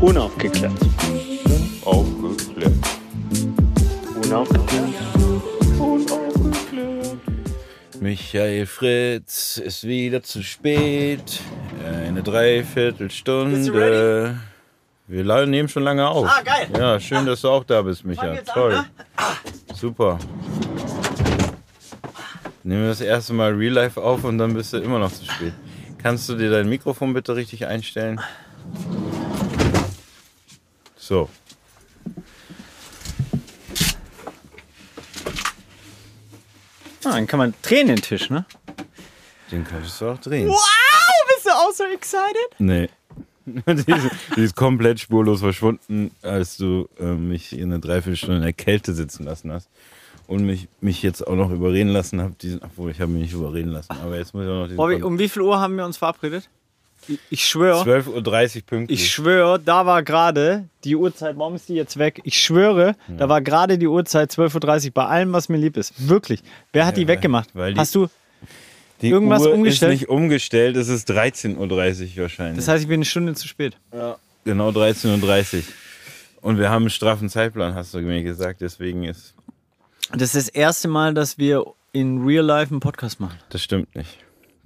Unaufgeklärt. Aufgeklärt. Unaufgeklärt. Michael Fritz ist wieder zu spät. Eine Dreiviertelstunde. Wir nehmen schon lange auf. Ah, geil. Ja, schön, dass du auch da bist, Micha. Fang jetzt an, Toll. ne? Super. Nehmen wir das erste Mal Real Life auf und dann bist du immer noch zu spät. Kannst du dir dein Mikrofon bitte richtig einstellen? So. Ah, dann kann man drehen den Tisch, ne? Den könntest du auch drehen. Wow, bist du auch so excited? Nee. die, ist, die ist komplett spurlos verschwunden, als du äh, mich in einer Dreiviertelstunde in der Kälte sitzen lassen hast. Und mich, mich jetzt auch noch überreden lassen habe. Diesen, obwohl, ich habe mich nicht überreden lassen. Aber jetzt muss ich auch noch Bobby, um wie viel Uhr haben wir uns verabredet? Ich, schwöre, 12.30 Uhr pünktlich. ich schwöre, da war gerade die Uhrzeit, warum ist die jetzt weg? Ich schwöre, da war gerade die Uhrzeit 12.30 Uhr bei allem, was mir lieb ist. Wirklich. Wer hat Ja, die weggemacht? weil die- Hast du, die irgendwas Uhr umgestellt? ist nicht umgestellt, es ist 13.30 Uhr wahrscheinlich. das heißt, ich bin eine Stunde zu spät. genau 13.30 Uhr. Und wir haben einen straffen Zeitplan, hast du mir gesagt. Deswegen ist. Das ist das erste Mal, dass wir in Real Life einen Podcast machen. Das stimmt nicht.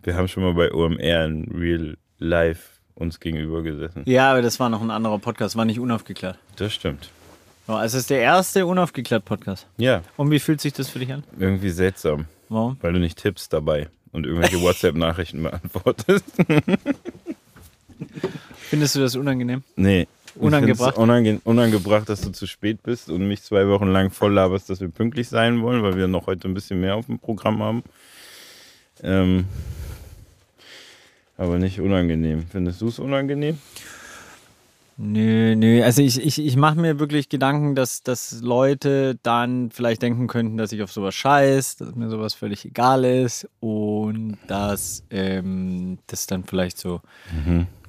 Wir haben schon mal bei OMR in Real Life uns gegenüber gesessen. Ja, aber das war noch ein anderer Podcast, war nicht unaufgeklärt. Das stimmt. Also es ist der erste unaufgeklärt Podcast. Ja, Und wie fühlt sich das für dich an? irgendwie seltsam, Warum? weil du nicht tippst dabei und irgendwelche WhatsApp-Nachrichten beantwortest. Findest du das unangenehm? Nee. Unangebracht? Unange unangebracht, dass du zu spät bist und mich zwei Wochen lang voll laberst, dass wir pünktlich sein wollen, weil wir noch heute ein bisschen mehr auf dem Programm haben. Ähm, aber nicht unangenehm. Findest du es unangenehm? Nö, nö. Also ich, ich, ich mache mir wirklich Gedanken, dass, dass Leute dann vielleicht denken könnten, dass ich auf sowas scheiß, dass mir sowas völlig egal ist und dass ähm, das dann vielleicht so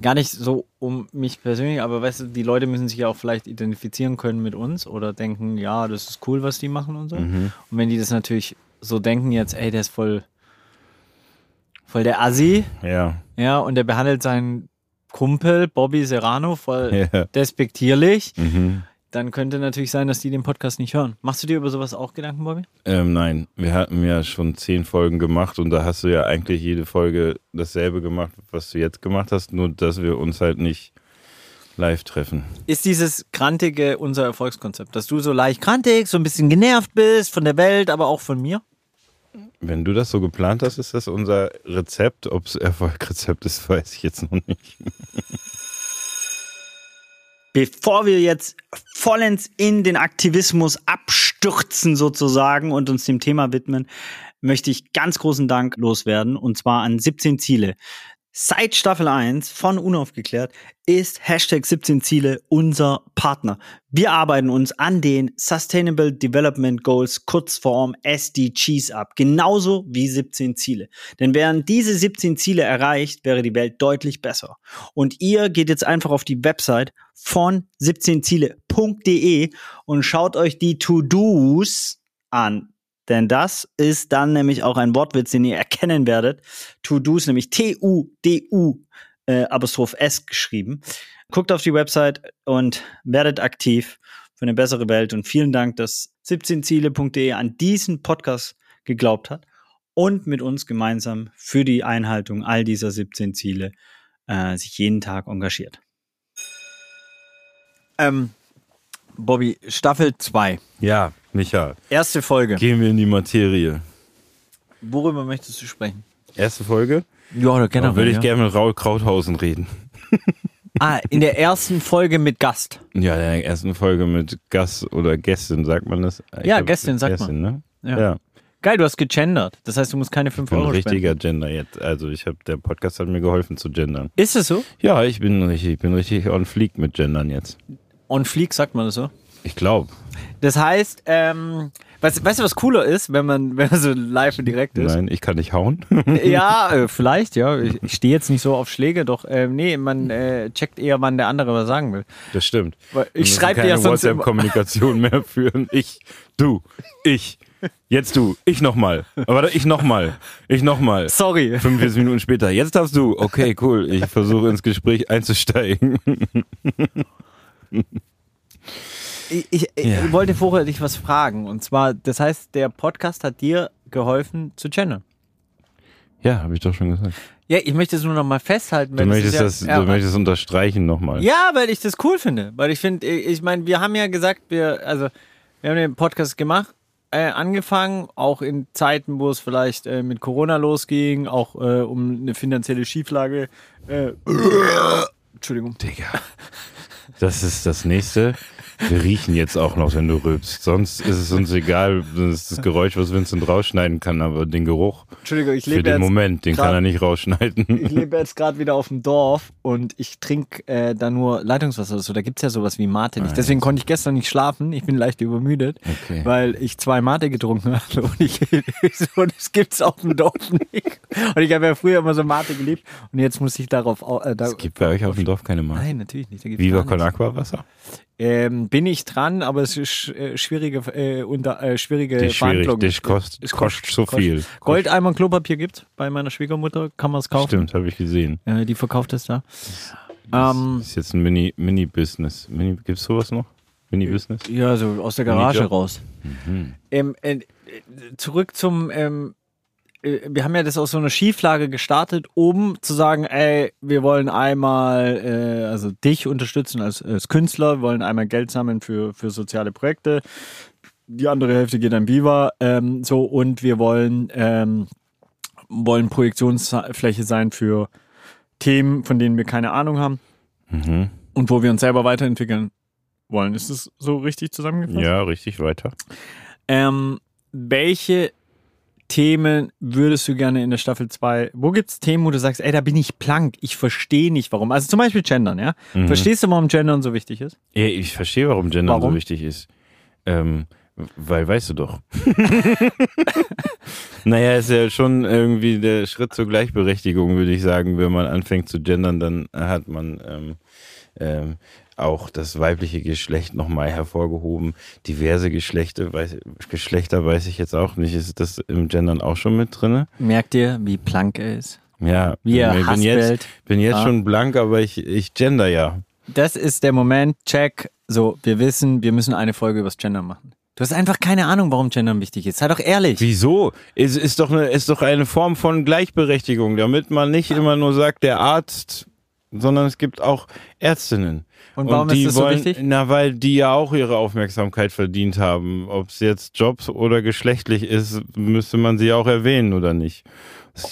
gar nicht so um mich persönlich, aber weißt du, die Leute müssen sich ja auch vielleicht identifizieren können mit uns oder denken, ja, das ist cool, was die machen und so. Und wenn die das natürlich so denken jetzt, ey, der ist voll, voll der Assi, Ja. ja, und der behandelt seinen Kumpel Bobby Serrano voll Ja. despektierlich, Mhm. dann könnte natürlich sein, dass die den Podcast nicht hören. Machst du dir über sowas auch Gedanken, Bobby? Ähm, nein, wir hatten ja schon zehn Folgen gemacht und da hast du ja eigentlich jede Folge dasselbe gemacht, was du jetzt gemacht hast, nur dass wir uns halt nicht live treffen. Ist dieses Krantige unser Erfolgskonzept, dass du so leicht krantig, so ein bisschen genervt bist von der Welt, aber auch von mir? Wenn du das so geplant hast, ist das unser Rezept. Ob es Erfolgrezept ist, weiß ich jetzt noch nicht. Bevor wir jetzt vollends in den Aktivismus abstürzen sozusagen und uns dem Thema widmen, möchte ich ganz großen Dank loswerden und zwar an 17 Ziele. Seit Staffel 1 von Unaufgeklärt ist Hashtag 17 Ziele unser Partner. Wir arbeiten uns an den Sustainable Development Goals, Kurzform SDGs ab. Genauso wie 17 Ziele. Denn wären diese 17 Ziele erreicht, wäre die Welt deutlich besser. Und ihr geht jetzt einfach auf die Website von 17ziele.de und schaut euch die To-Dos an. Denn das ist dann nämlich auch ein Wortwitz, den ihr erkennen werdet. To-Dos, nämlich T-U-D-U äh, Apostroph S geschrieben. Guckt auf die Website und werdet aktiv für eine bessere Welt. Und vielen Dank, dass 17ziele.de an diesen Podcast geglaubt hat und mit uns gemeinsam für die Einhaltung all dieser 17 Ziele äh, sich jeden Tag engagiert. Ähm, Bobby, Staffel 2. Ja, Micha, Erste Folge. gehen wir in die Materie. Worüber möchtest du sprechen? Erste Folge? Ja, oder generell. würde ich ja. gerne mit Raul Krauthausen reden. Ah, in der ersten Folge mit Gast. Ja, in der ersten Folge mit Gast oder Gästin, sagt man das? Ich Ja, glaub, Gästin sagt Gästin, Ne? Ja. ja. Geil, du hast gegendert. Das heißt, du musst keine 5 Ich bin ein Euro spenden. richtiger Gender jetzt. Also ich habe, der Podcast hat mir geholfen zu gendern. Ist es so? Ja, ich bin richtig, ich bin richtig on fleek mit gendern jetzt. On Fleek sagt man das so. Ich glaube. Das heißt, ähm, weißt, weißt du, was cooler ist, wenn man, wenn man so live und direkt ist? Nein, ich kann nicht hauen. Ja, äh, vielleicht, ja. Ich, ich stehe jetzt nicht so auf Schläge, doch, äh, nee, man äh, checkt eher, wann der andere was sagen will. Das stimmt. Weil ich schreibe dir ja sonst WhatsApp-Kommunikation mehr führen. Ich, du, ich, jetzt du, ich nochmal. Warte, ich nochmal, ich nochmal. Sorry. 45 Minuten später, jetzt darfst du. Okay, cool. Ich versuche ins Gespräch einzusteigen. Ich, ich, Ja. ich wollte vorher dich was fragen. Und zwar, das heißt, der Podcast hat dir geholfen zu gendern. Ja, habe ich doch schon gesagt. Ja, ich möchte es nur noch mal festhalten. Du möchtest, ja, das, ja, du möchtest unterstreichen nochmal. Ja, weil ich das cool finde. Weil ich finde, ich meine, wir haben ja gesagt, wir, also, wir haben den Podcast gemacht, äh, angefangen, auch in Zeiten, wo es vielleicht äh, mit Corona losging, auch äh, um eine finanzielle Schieflage. Äh, Entschuldigung. Digga. Das ist das nächste. Wir riechen jetzt auch noch, wenn du rülpst. Sonst ist es uns egal. Das ist das Geräusch, was Vincent rausschneiden kann, aber den Geruch Entschuldigung, ich für lebe den jetzt, Moment, den grad- kann er nicht rausschneiden. ich lebe jetzt gerade wieder auf dem Dorf und ich trinke äh, da nur Leitungswasser oder so. Da gibt's ja sowas wie Mate nicht. Deswegen konnte ich gestern nicht schlafen. Ich bin leicht übermüdet, Okay. weil ich zwei Mate getrunken habe und, ich, und es gibt's auf dem Dorf nicht. Und ich habe ja früher immer so Mate geliebt und jetzt muss ich darauf... au- Äh, da, Es gibt bei euch auf dem Dorf keine Marke. Nein, natürlich nicht. Da gibt's Viva Con. Aqua Wasser? Ähm, bin ich dran, aber es ist äh, schwierige, äh, unter, äh, schwierige Das schwierig, Verhandlungen. das kostet, Es kostet so viel. Goldeimer Klopapier gibt bei meiner Schwiegermutter, kann man es kaufen. Stimmt, habe ich gesehen. Äh, die verkauft es da. Ähm, Das ist jetzt ein Mini- Mini-Business. Mini, Gibt es sowas noch? Mini-Business? ja, so aus der Garage raus. Ähm, äh, zurück zum, ähm, äh, wir haben ja das aus so einer Schieflage gestartet, um zu sagen, ey, wir wollen einmal, äh, also dich unterstützen als, als Künstler, wir wollen einmal Geld sammeln für, für soziale Projekte. Die andere Hälfte geht an Viva, ähm, so, und wir wollen, ähm, wollen Projektionsfläche sein für Themen, von denen wir keine Ahnung haben Mhm. und wo wir uns selber weiterentwickeln wollen. Ist das so richtig zusammengefasst? Ja, richtig, weiter. Ähm, welche Themen würdest du gerne in der Staffel 2? Wo gibt es Themen, wo du sagst, ey, da bin ich plank, ich verstehe nicht warum? Also zum Beispiel Gendern, ja? Mhm. Verstehst du, warum Gendern so wichtig ist? Ja, ich verstehe, warum Gender Warum? so wichtig ist. Ähm, weil, weißt du doch. naja, ist ja schon irgendwie der Schritt zur Gleichberechtigung, würde ich sagen. Wenn man anfängt zu gendern, dann hat man ähm, ähm, auch das weibliche Geschlecht nochmal hervorgehoben. Diverse Geschlechter weiß, Geschlechter weiß ich jetzt auch nicht. Ist das im Gendern auch schon mit drinne? Merkt ihr, wie plank er ist? Ja, Wie er ich bin jetzt, bin jetzt Ah. schon blank, aber ich, ich gender ja. Das ist der Moment, check. So, wir wissen, wir müssen eine Folge übers Gendern machen. Du hast einfach keine Ahnung, warum Gendern wichtig ist. Sei doch ehrlich. Wieso? Es ist doch eine, ist doch eine Form von Gleichberechtigung, damit man nicht immer nur sagt, der Arzt, sondern es gibt auch Ärztinnen. Und warum die ist das so wollen, wichtig? Na, weil die ja auch ihre Aufmerksamkeit verdient haben. Ob es jetzt Jobs oder geschlechtlich ist, müsste man sie auch erwähnen oder nicht.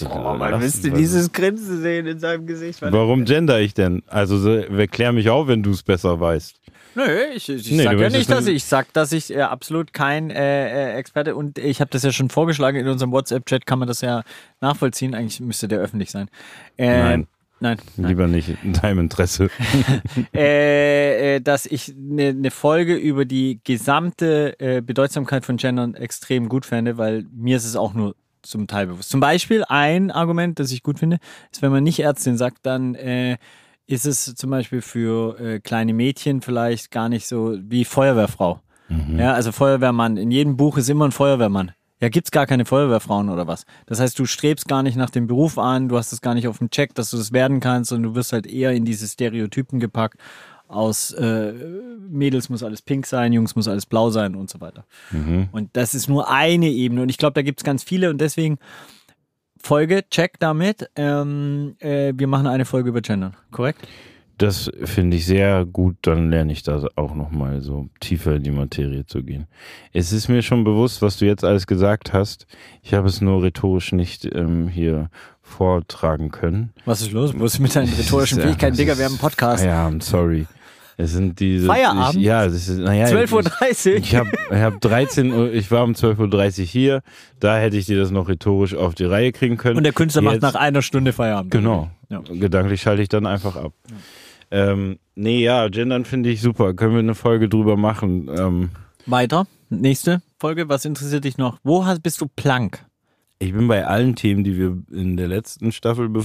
Oh, man das- müsste dieses Grinsen sehen in seinem Gesicht. Warum gender ich denn? Also so, erklär mich auch, wenn du es besser weißt. Nö, ich, ich Nee, sag ja nicht, dass dann- ich sag, dass ich äh, absolut kein äh, äh, Experte und ich habe das ja schon vorgeschlagen in unserem WhatsApp-Chat, kann man das ja nachvollziehen. Eigentlich müsste der öffentlich sein. Äh, Nein. Nein. nein. Lieber nicht in deinem Interesse. Äh, äh, dass ich eine ne Folge über die gesamte äh, Bedeutsamkeit von Gendern extrem gut fände, weil mir ist es auch nur zum Teil bewusst. Zum Beispiel ein Argument, das ich gut finde, ist, wenn man nicht Ärztin sagt, dann äh, ist es zum Beispiel für äh, kleine Mädchen vielleicht gar nicht so wie Feuerwehrfrau. Ja, also Feuerwehrmann. In jedem Buch ist immer ein Feuerwehrmann. Ja, gibt's gar keine Feuerwehrfrauen oder was? Das heißt, du strebst gar nicht nach dem Beruf an, du hast es gar nicht auf dem Check, dass du das werden kannst, und du wirst halt eher in diese Stereotypen gepackt aus äh, Mädels muss alles pink sein, Jungs muss alles blau sein und so weiter. Und das ist nur eine Ebene und ich glaube, da gibt's ganz viele und deswegen Folge, check damit. Ähm, äh, wir machen eine Folge über Gender, korrekt? Das finde ich sehr gut, dann lerne ich da auch nochmal so tiefer in die Materie zu gehen. Es ist mir schon bewusst, was du jetzt alles gesagt hast. Ich habe es nur rhetorisch nicht ähm, hier vortragen können. Was ist los? Wo ist mit deinen rhetorischen Ja, Fähigkeiten? Digga, wir haben einen Podcast. Feierabend, sorry. Es sind diese. Feierabend? Ich, ja, das ist, naja. 12.30 Uhr. Ich, ich habe hab 13 Uhr, ich war um 12.30 Uhr hier. Da hätte ich dir das noch rhetorisch auf die Reihe kriegen können. Und der Künstler macht Jetzt- nach einer Stunde Feierabend. Genau. Ja. Gedanklich schalte ich dann einfach ab. Ähm, nee, ja, Gendern finde ich super. Können wir eine Folge drüber machen? Ähm, Weiter. Nächste Folge. Was interessiert dich noch? Wo hast, bist du plank? ich bin bei allen Themen, die wir in der letzten Staffel be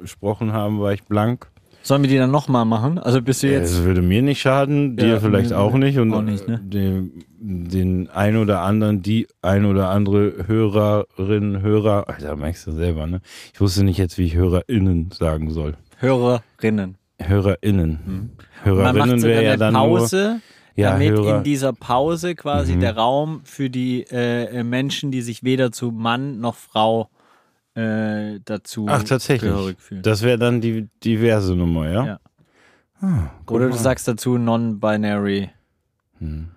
besprochen haben, war ich blank. Sollen wir die dann nochmal machen? Also bist du jetzt. Es würde mir nicht schaden, dir Ja, vielleicht nee, auch nicht und auch nicht, ne? den, den ein oder anderen, die ein oder andere Hörerin, Hörer, Alter, merkst du selber, ne? Ich wusste nicht jetzt, wie ich HörerInnen sagen soll. Hörerinnen. HörerInnen. Man macht Hörerinnen sogar wäre ja eine dann Pause, nur. Ja, damit Hörer. in dieser Pause quasi Mhm. der Raum für die äh, Menschen, die sich weder zu Mann noch Frau äh, dazu Ach, tatsächlich. gehörig fühlen. Das wäre dann die diverse Nummer, ja? Ja. Ah, Oder du sagst dazu non-binary. Hm.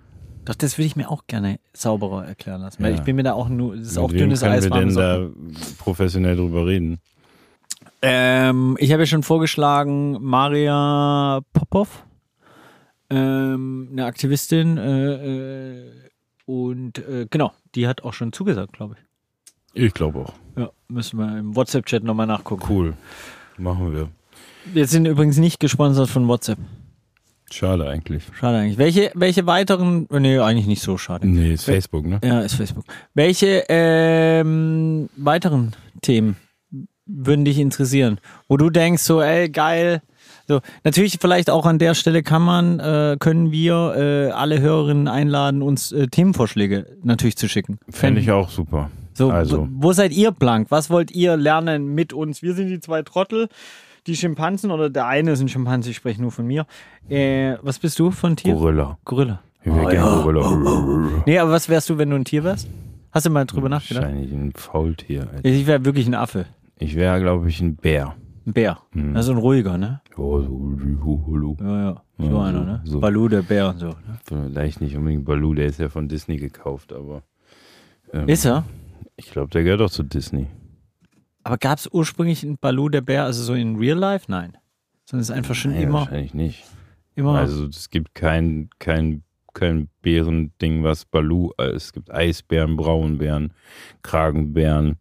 Doch, das würde ich mir auch gerne sauberer erklären lassen. Weil Ja. ich bin mir da auch nur, das ist Mit auch dünnes können Eis, wir warme denn da professionell drüber reden? Ähm, ich habe ja schon vorgeschlagen, Maria Popov, ähm, eine Aktivistin, äh, äh, und äh, genau, die hat auch schon zugesagt, glaube ich. Ich glaube auch. Ja, müssen wir im WhatsApp-Chat nochmal nachgucken. Cool. Machen wir. Wir sind übrigens nicht gesponsert von WhatsApp. Schade eigentlich. Schade eigentlich. Welche, welche weiteren, nee, eigentlich nicht so schade. Nee, ist Facebook, ne? Ja, ist Facebook. Welche ähm, weiteren Themen würden dich interessieren? Wo du denkst, so, ey, geil. So, natürlich vielleicht auch an der Stelle kann man, äh, können wir äh, alle Hörerinnen einladen, uns äh, Themenvorschläge natürlich zu schicken. Fände ich auch super. So, also, wo, wo seid ihr blank? Was wollt ihr lernen mit uns? Wir sind die zwei Trottel, die Schimpansen oder der eine ist ein Schimpanse, ich spreche nur von mir. Äh, was bist du von Tier? Gorilla. Gorilla. Ich wäre Oh, gerne ja. Gorilla. Nee, aber was wärst du, wenn du ein Tier wärst? Hast du mal drüber nachgedacht? Wahrscheinlich ein Faultier. Alter. Ich wäre wirklich ein Affe. Ich wäre, glaube ich, ein Bär. Ein Bär. Mhm. Also ein ruhiger, ne? Oh, so, hu. Ja, ja. So Ja, einer, ne? so. Balu, der Bär und so. Ne? Vielleicht nicht unbedingt Baloo, der ist ja von Disney gekauft, aber. ähm, Ist er? Ich glaube, der gehört doch zu Disney. Aber gab es ursprünglich einen Balu, der Bär, also so in Real Life? Nein. Sondern es ist einfach schon Nee, immer, Wahrscheinlich nicht. immer. Also es gibt kein, kein, kein Bärending, was Baloo äh, Es gibt Eisbären, Braunbären, Kragenbären.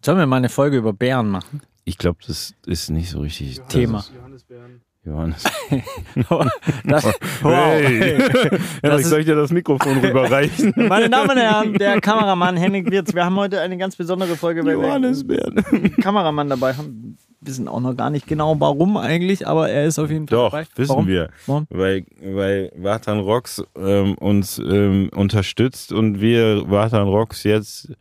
Sollen wir mal eine Folge über Bären machen? Ich glaube, das ist nicht so richtig Thema. Johannes. Das, wow. Hey. Das ich soll ich dir das Mikrofon rüberreichen? Meine Damen und Herren, der Kameramann Henning Wirz. Wir haben heute eine ganz besondere Folge, weil wir Johannesbären. einen Kameramann dabei haben. Wir wissen auch noch gar nicht genau, warum eigentlich, aber er ist auf jeden Fall Doch, dabei. wissen warum? wir. Warum? Weil, weil Vatan Rocks ähm, uns ähm, unterstützt und wir Vatan Rocks jetzt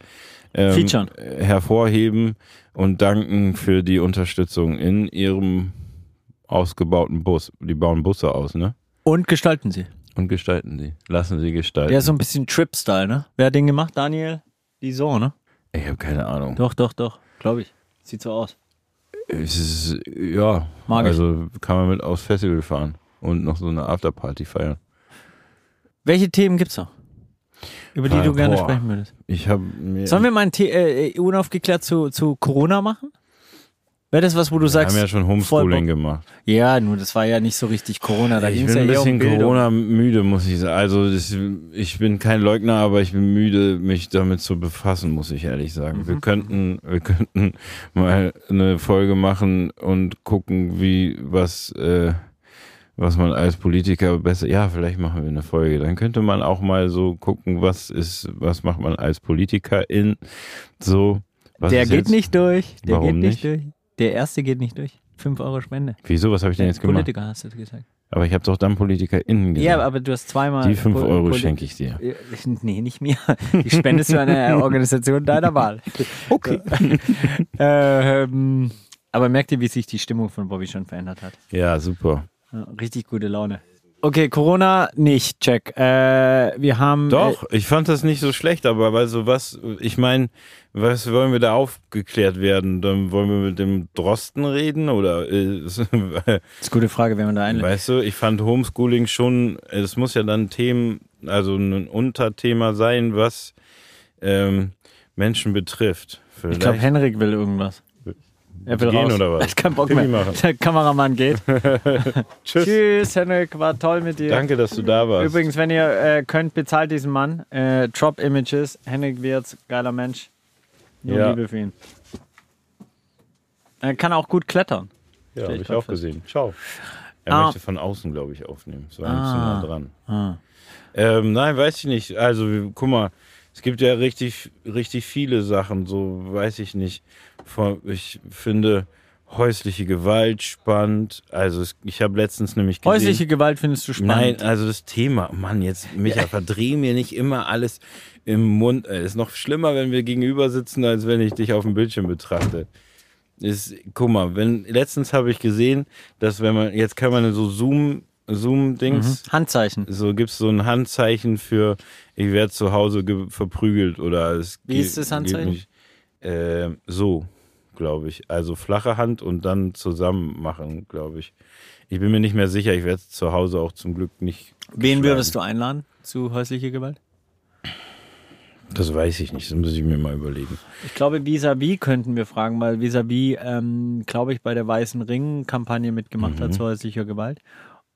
ähm, Featuren. hervorheben und danken für die Unterstützung in ihrem ausgebauten Bus. Die bauen Busse aus, ne? Und gestalten sie. Und gestalten sie. Lassen sie gestalten. Der ist so ein bisschen Trip-Style, ne? Wer hat den gemacht? Daniel? Die so, ne? ich habe keine Ahnung. Doch, doch, doch. Glaube ich. Sieht so aus. Es ist, ja, Mag ich. also kann man mit aufs Festival fahren und noch so eine Afterparty feiern. Welche Themen gibt's noch? Über die Ah, du gerne boah. sprechen würdest. Ich mir. Sollen wir mal ein The äh, unaufgeklärt zu, zu Corona machen? Wäre das was, wo du wir sagst. haben ja schon Homeschooling gemacht. Ja, nur das war ja nicht so richtig Corona. Da ich bin ein ja eher bisschen um. Corona-müde, muss ich sagen. Also das, ich bin kein Leugner, aber ich bin müde, mich damit zu befassen, muss ich ehrlich sagen. Mhm. Wir könnten, wir könnten mal eine Folge machen und gucken, wie was, äh, was man als Politiker besser. Ja, vielleicht machen wir eine Folge. Dann könnte man auch mal so gucken, was ist, was macht man als Politiker in so. Was Der geht jetzt? nicht durch. Der Warum geht nicht, nicht? durch. Der erste geht nicht durch. 5 Euro Spende. Wieso? Was habe ich denn jetzt gemacht? Politiker hast du gesagt. Aber ich habe doch dann PolitikerInnen gesagt. Ja, aber du hast zweimal. die 5 Pol- Euro Poli- schenke ich dir. Nee, nicht mir. Die spendest du an eine Organisation deiner Wahl. Okay. ähm, aber merkt ihr, wie sich die Stimmung von Bobby schon verändert hat? Ja, super. Ja, richtig gute Laune. Okay, Corona nicht, check. Äh, wir haben. Doch, ich fand das nicht so schlecht, aber also was, ich meine, was wollen wir da aufgeklärt werden? Dann wollen wir mit dem Drosten reden oder äh, Äh, ist eine gute Frage, wenn man da einlädt. weißt du, ich fand Homeschooling schon, es muss ja dann Themen, also ein Unterthema sein, was ähm, Menschen betrifft. Ich Vielleicht glaube, Henrik will irgendwas. Er will gehen raus. oder was? Er hat keinen Bock Pipi mehr. machen. Der Kameramann geht. Tschüss. Tschüss, Henrik. War toll mit dir. Danke, dass du da warst. Übrigens, wenn ihr äh, könnt, bezahlt diesen Mann. Äh, Drop Images. Henrik Wirz, geiler Mensch. Nur Ja. Liebe für ihn. Er kann auch gut klettern. ja, habe ich ich auch fest. gesehen. Ciao. Er Ah. möchte von außen, glaube ich, aufnehmen. Es war nicht so Ah. nah dran. Ah. Ähm, nein, weiß ich nicht. Also, guck mal, es gibt ja richtig, richtig viele Sachen, so weiß ich nicht. Ich finde häusliche Gewalt spannend. Also, ich habe letztens nämlich gesehen. Häusliche Gewalt findest du spannend. Nein, also das Thema, Mann, jetzt, Micha, verdreh mir nicht immer alles im Mund. Äh, ist noch schlimmer, wenn wir gegenüber sitzen, als wenn ich dich auf dem Bildschirm betrachte. ist, guck mal, wenn, letztens habe ich gesehen, dass wenn man, jetzt kann man so Zoom, Zoom-Dings, Handzeichen. so gibt's so ein Handzeichen für, ich werde zu Hause ge- verprügelt oder es Wie ist das Handzeichen? Äh, so, glaube ich. Also flache Hand und dann zusammen machen, glaube ich. Ich bin mir nicht mehr sicher, ich werde zu Hause auch zum Glück nicht. Wen würdest du einladen zu häuslicher Gewalt? Das weiß ich nicht, das muss ich mir mal überlegen. Ich glaube, Vis-a-vis könnten wir fragen, weil Vis-a-vis, ähm, glaube ich, bei der Weißen Ring-Kampagne mitgemacht Mhm. hat zu häuslicher Gewalt.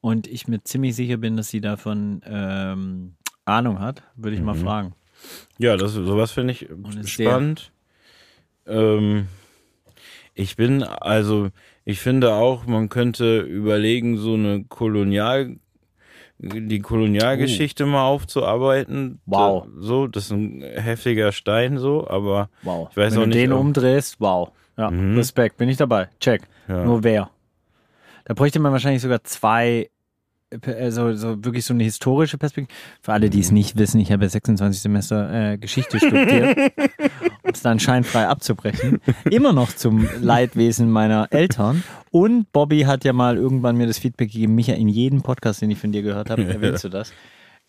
Und ich mir ziemlich sicher bin, dass sie davon ähm, Ahnung hat, würde ich mal Mhm. fragen. Ja, das, sowas finde ich spannend. Ähm, ich bin, also, ich finde auch, man könnte überlegen, so eine Kolonial, die Kolonialgeschichte mal aufzuarbeiten. Wow. So, das ist ein heftiger Stein, so, aber Wow. Ich weiß Wenn auch du nicht, den umdrehst, wow. Ja, Mhm. Respekt, bin ich dabei. Check. ja. Nur wer? Da bräuchte man wahrscheinlich sogar zwei, äh, so, wirklich so eine historische Perspektive. Für alle, die Mhm. es nicht wissen, ich habe ja 26 Semester äh, Geschichte studiert, um es dann scheinfrei abzubrechen. Immer noch zum Leidwesen meiner Eltern. Und Bobby hat ja mal irgendwann mir das Feedback gegeben, Micha, in jedem Podcast, den ich von dir gehört habe, erwähnst du das.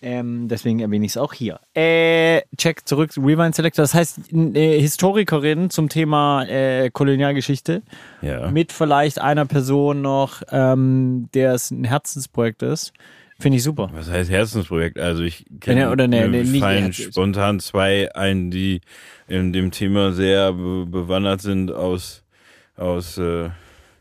Ähm, deswegen erwähne ich es auch hier. Äh, check zurück, Rewind Selector. Das heißt, äh, Historikerin zum Thema äh, Kolonialgeschichte ja. mit vielleicht einer Person noch, ähm, der es ein Herzensprojekt ist. Finde ich super. Was heißt Herzensprojekt? Also ich kenne oder ne, mir ne, fallen spontan zwei ein, die in dem Thema sehr be bewandert sind aus aus äh,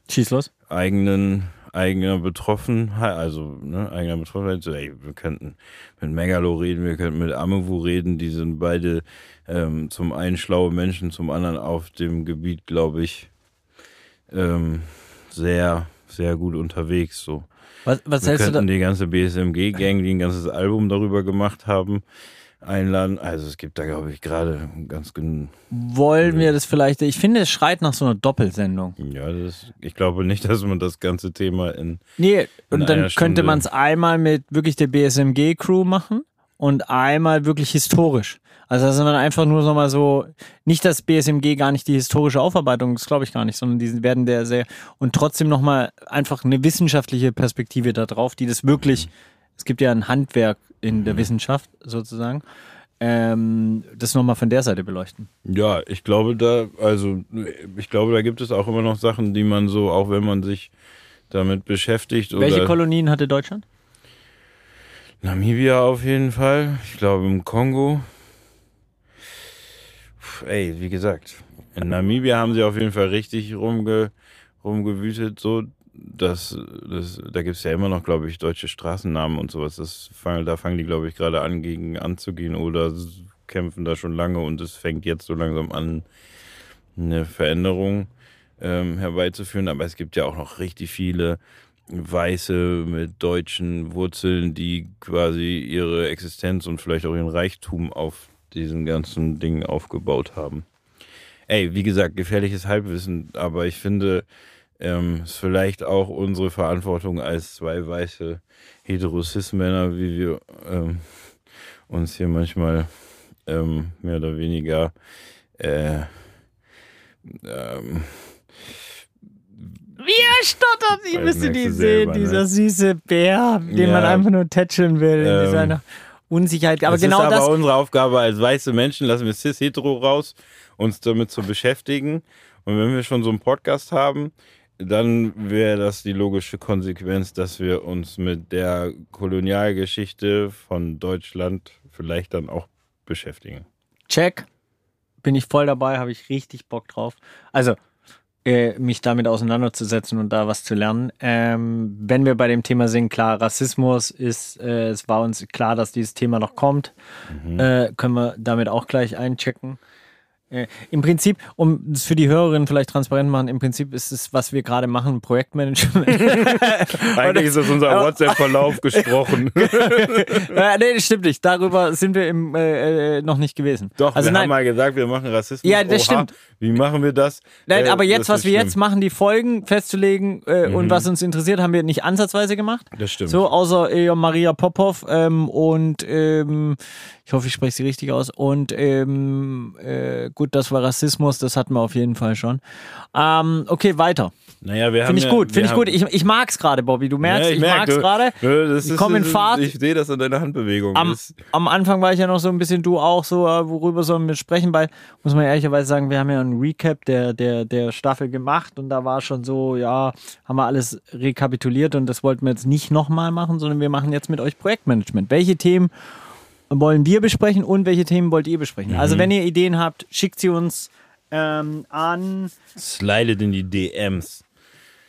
Schieß los. eigenen eigener Betroffenheit, also ne, eigener Betroffenheit. So, ey, wir könnten mit Megalo reden, wir könnten mit Amewu reden. Die sind beide ähm, zum einen schlaue Menschen, zum anderen auf dem Gebiet, glaube ich, ähm, sehr sehr gut unterwegs. So. Was, was Wir hältst du da? könnten die ganze BSMG-Gang, die ein ganzes Album darüber gemacht haben, einladen. Also es gibt da, glaube ich, gerade ganz genug. Wollen wir das vielleicht? Ich finde, es schreit nach so einer Doppelsendung. Ja, das, ich glaube nicht, dass man das ganze Thema in. Nee, und In dann einer könnte man es einmal mit wirklich der BSMG-Crew machen und einmal wirklich historisch. Also dass man einfach nur so mal so, nicht dass BSMG gar nicht die historische Aufarbeitung, das glaube ich gar nicht, sondern die werden der sehr, und trotzdem nochmal einfach eine wissenschaftliche Perspektive da drauf, die das wirklich, es gibt ja ein Handwerk in der Wissenschaft sozusagen, ähm, das nochmal von der Seite beleuchten. Ja, ich glaube da, also ich glaube, da gibt es auch immer noch Sachen, die man so, auch wenn man sich damit beschäftigt Welche oder Kolonien hatte Deutschland? Namibia auf jeden Fall. Ich glaube im Kongo. Puh, Ey, wie gesagt, in Namibia haben sie auf jeden Fall richtig rumge, rumgewütet, so. Das, das, da gibt's ja immer noch, glaube ich, deutsche Straßennamen und sowas. Das fangen, da fangen die, glaube ich, gerade an, gegen anzugehen oder kämpfen da schon lange und es fängt jetzt so langsam an, eine Veränderung ähm, herbeizuführen. Aber es gibt ja auch noch richtig viele Weiße mit deutschen Wurzeln, die quasi ihre Existenz und vielleicht auch ihren Reichtum auf diesen ganzen Dingen aufgebaut haben. Ey, wie gesagt, gefährliches Halbwissen, aber ich finde, ähm, ist vielleicht auch unsere Verantwortung als zwei weiße Heterosis-Männer, wie wir ähm, uns hier manchmal ähm, mehr oder weniger äh, ähm, Wie er stottert, ihr Das müsst merkst die sehen, ne? dieser süße Bär, den Ja. man einfach nur tätscheln will, in Ähm, dieser Unsicherheit. Aber es genau ist aber das. unsere Aufgabe als weiße Menschen, lassen wir cis-hetero raus, uns damit zu beschäftigen. Und wenn wir schon so einen Podcast haben, dann wäre das die logische Konsequenz, dass wir uns mit der Kolonialgeschichte von Deutschland vielleicht dann auch beschäftigen. Check. Bin ich voll dabei, habe ich richtig Bock drauf. Also, äh, mich damit auseinanderzusetzen und da was zu lernen. Ähm, wenn wir bei dem Thema sind, klar, Rassismus ist, äh, es war uns klar, dass dieses Thema noch kommt. Äh, können wir damit auch gleich einchecken. Äh, Im Prinzip, um es für die Hörerinnen vielleicht transparent machen, im Prinzip ist es, was wir gerade machen, Projektmanagement. Eigentlich ist das unser WhatsApp-Verlauf gesprochen. nee, das stimmt nicht. Darüber sind wir im, äh, äh, noch nicht gewesen. Doch, also wir nein, haben mal gesagt, wir machen Rassismus. Ja, das Oha, stimmt. Wie machen wir das? Nein, Äh, aber jetzt, was wir schlimm. Mhm. jetzt machen, die Folgen festzulegen äh, und was uns interessiert, haben wir nicht ansatzweise gemacht. Das stimmt. So, außer Maria Popov ähm, und ähm, Ich hoffe, ich spreche sie richtig aus. Und ähm, äh, gut, das war Rassismus, das hatten wir auf jeden Fall schon. Ähm, okay, weiter. Naja, wir haben Finde ich gut, finde ich gut. Ich, ich mag's gerade, Bobby. Du merkst, Ja, ich, merk, mag's du- gerade. Ich ist- komm in Fahrt. Ich sehe das an deiner Handbewegung. Am, am Anfang war ich ja noch so ein bisschen du auch so, äh, worüber sollen wir sprechen, weil, muss man ehrlicherweise sagen, wir haben ja einen Recap der, der, der Staffel gemacht und da war schon so, ja, haben wir alles rekapituliert und das wollten wir jetzt nicht nochmal machen, sondern wir machen jetzt mit euch Projektmanagement. Welche Themen wollen wir besprechen und welche Themen wollt ihr besprechen? Mhm. Also wenn ihr Ideen habt, schickt sie uns ähm, an. Slidet in die DMs.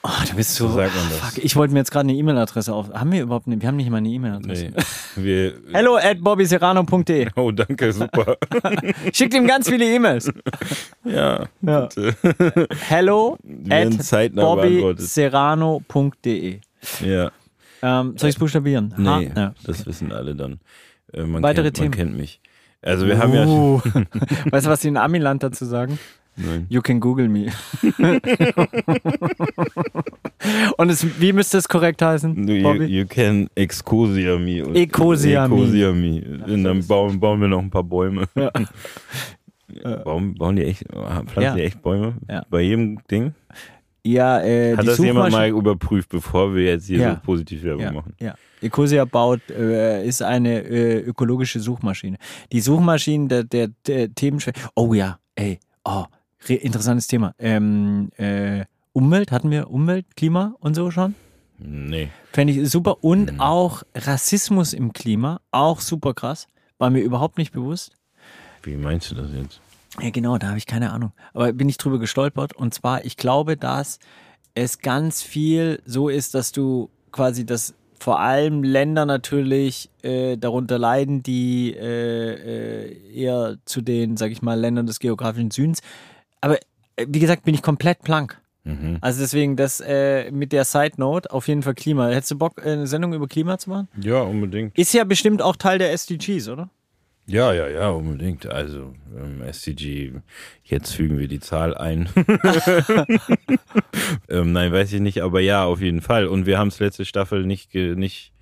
Oh, da bist So sagt man das. Fuck, ich wollte mir jetzt gerade eine E-Mail-Adresse auf. Haben wir überhaupt eine? Wir haben nicht mal eine E-Mail-Adresse. Nee. Hello at bobbyserrano.de. oh, danke, super. Schickt ihm ganz viele E-Mails. ja. Ja. Hello werden at bobbyserrano.de. Ja. Ähm, soll ich es buchstabieren? Nee, Ha? Ja. das wissen alle dann. Äh, Weitere kennt, Themen? Man kennt mich. Also wir haben ja... Uh. weißt du, was die in Amiland dazu sagen? Nein. You can Google me. Und es, wie müsste es korrekt heißen? You, you can excosia me. Ecosia me. Ecosia me. Und dann bauen, bauen wir noch ein paar Bäume. Bauen, bauen die echt, pflanzen Ja. die echt Bäume? Ja. Bei jedem Ding? Ja, äh, Hat das jemand mal überprüft, bevor wir jetzt hier Ja. so positiv Werbung ja, machen? ja. Ecosia baut, äh, ist eine äh, ökologische Suchmaschine. Die Suchmaschinen der, der, der Themenschwer. Oh ja, ey, oh, re- interessantes Thema. Ähm, äh, Umwelt, hatten wir Umwelt, Klima und so schon? Nee. Fände ich super. Und Mhm. auch Rassismus im Klima, auch super krass. War mir überhaupt nicht bewusst. Wie meinst du das jetzt? Ja, genau, da habe ich keine Ahnung. Aber bin ich drüber gestolpert. Und zwar, ich glaube, dass es ganz viel so ist, dass du quasi das vor allem Länder natürlich äh, darunter leiden, die äh, äh, eher zu den, sag ich mal, Ländern des geografischen Südens. Aber äh, wie gesagt, bin ich komplett blank. Mhm. Also deswegen das äh, mit der Side Note auf jeden Fall Klima. Hättest du Bock, eine Sendung über Klima zu machen? Ja, unbedingt. Ist ja bestimmt auch Teil der SDGs, oder? Ja, ja, ja, unbedingt. Also ähm, SCG, jetzt fügen wir die Zahl ein. ähm, nein, weiß ich nicht, aber ja, auf jeden Fall. Und wir haben es letzte Staffel nicht, nicht,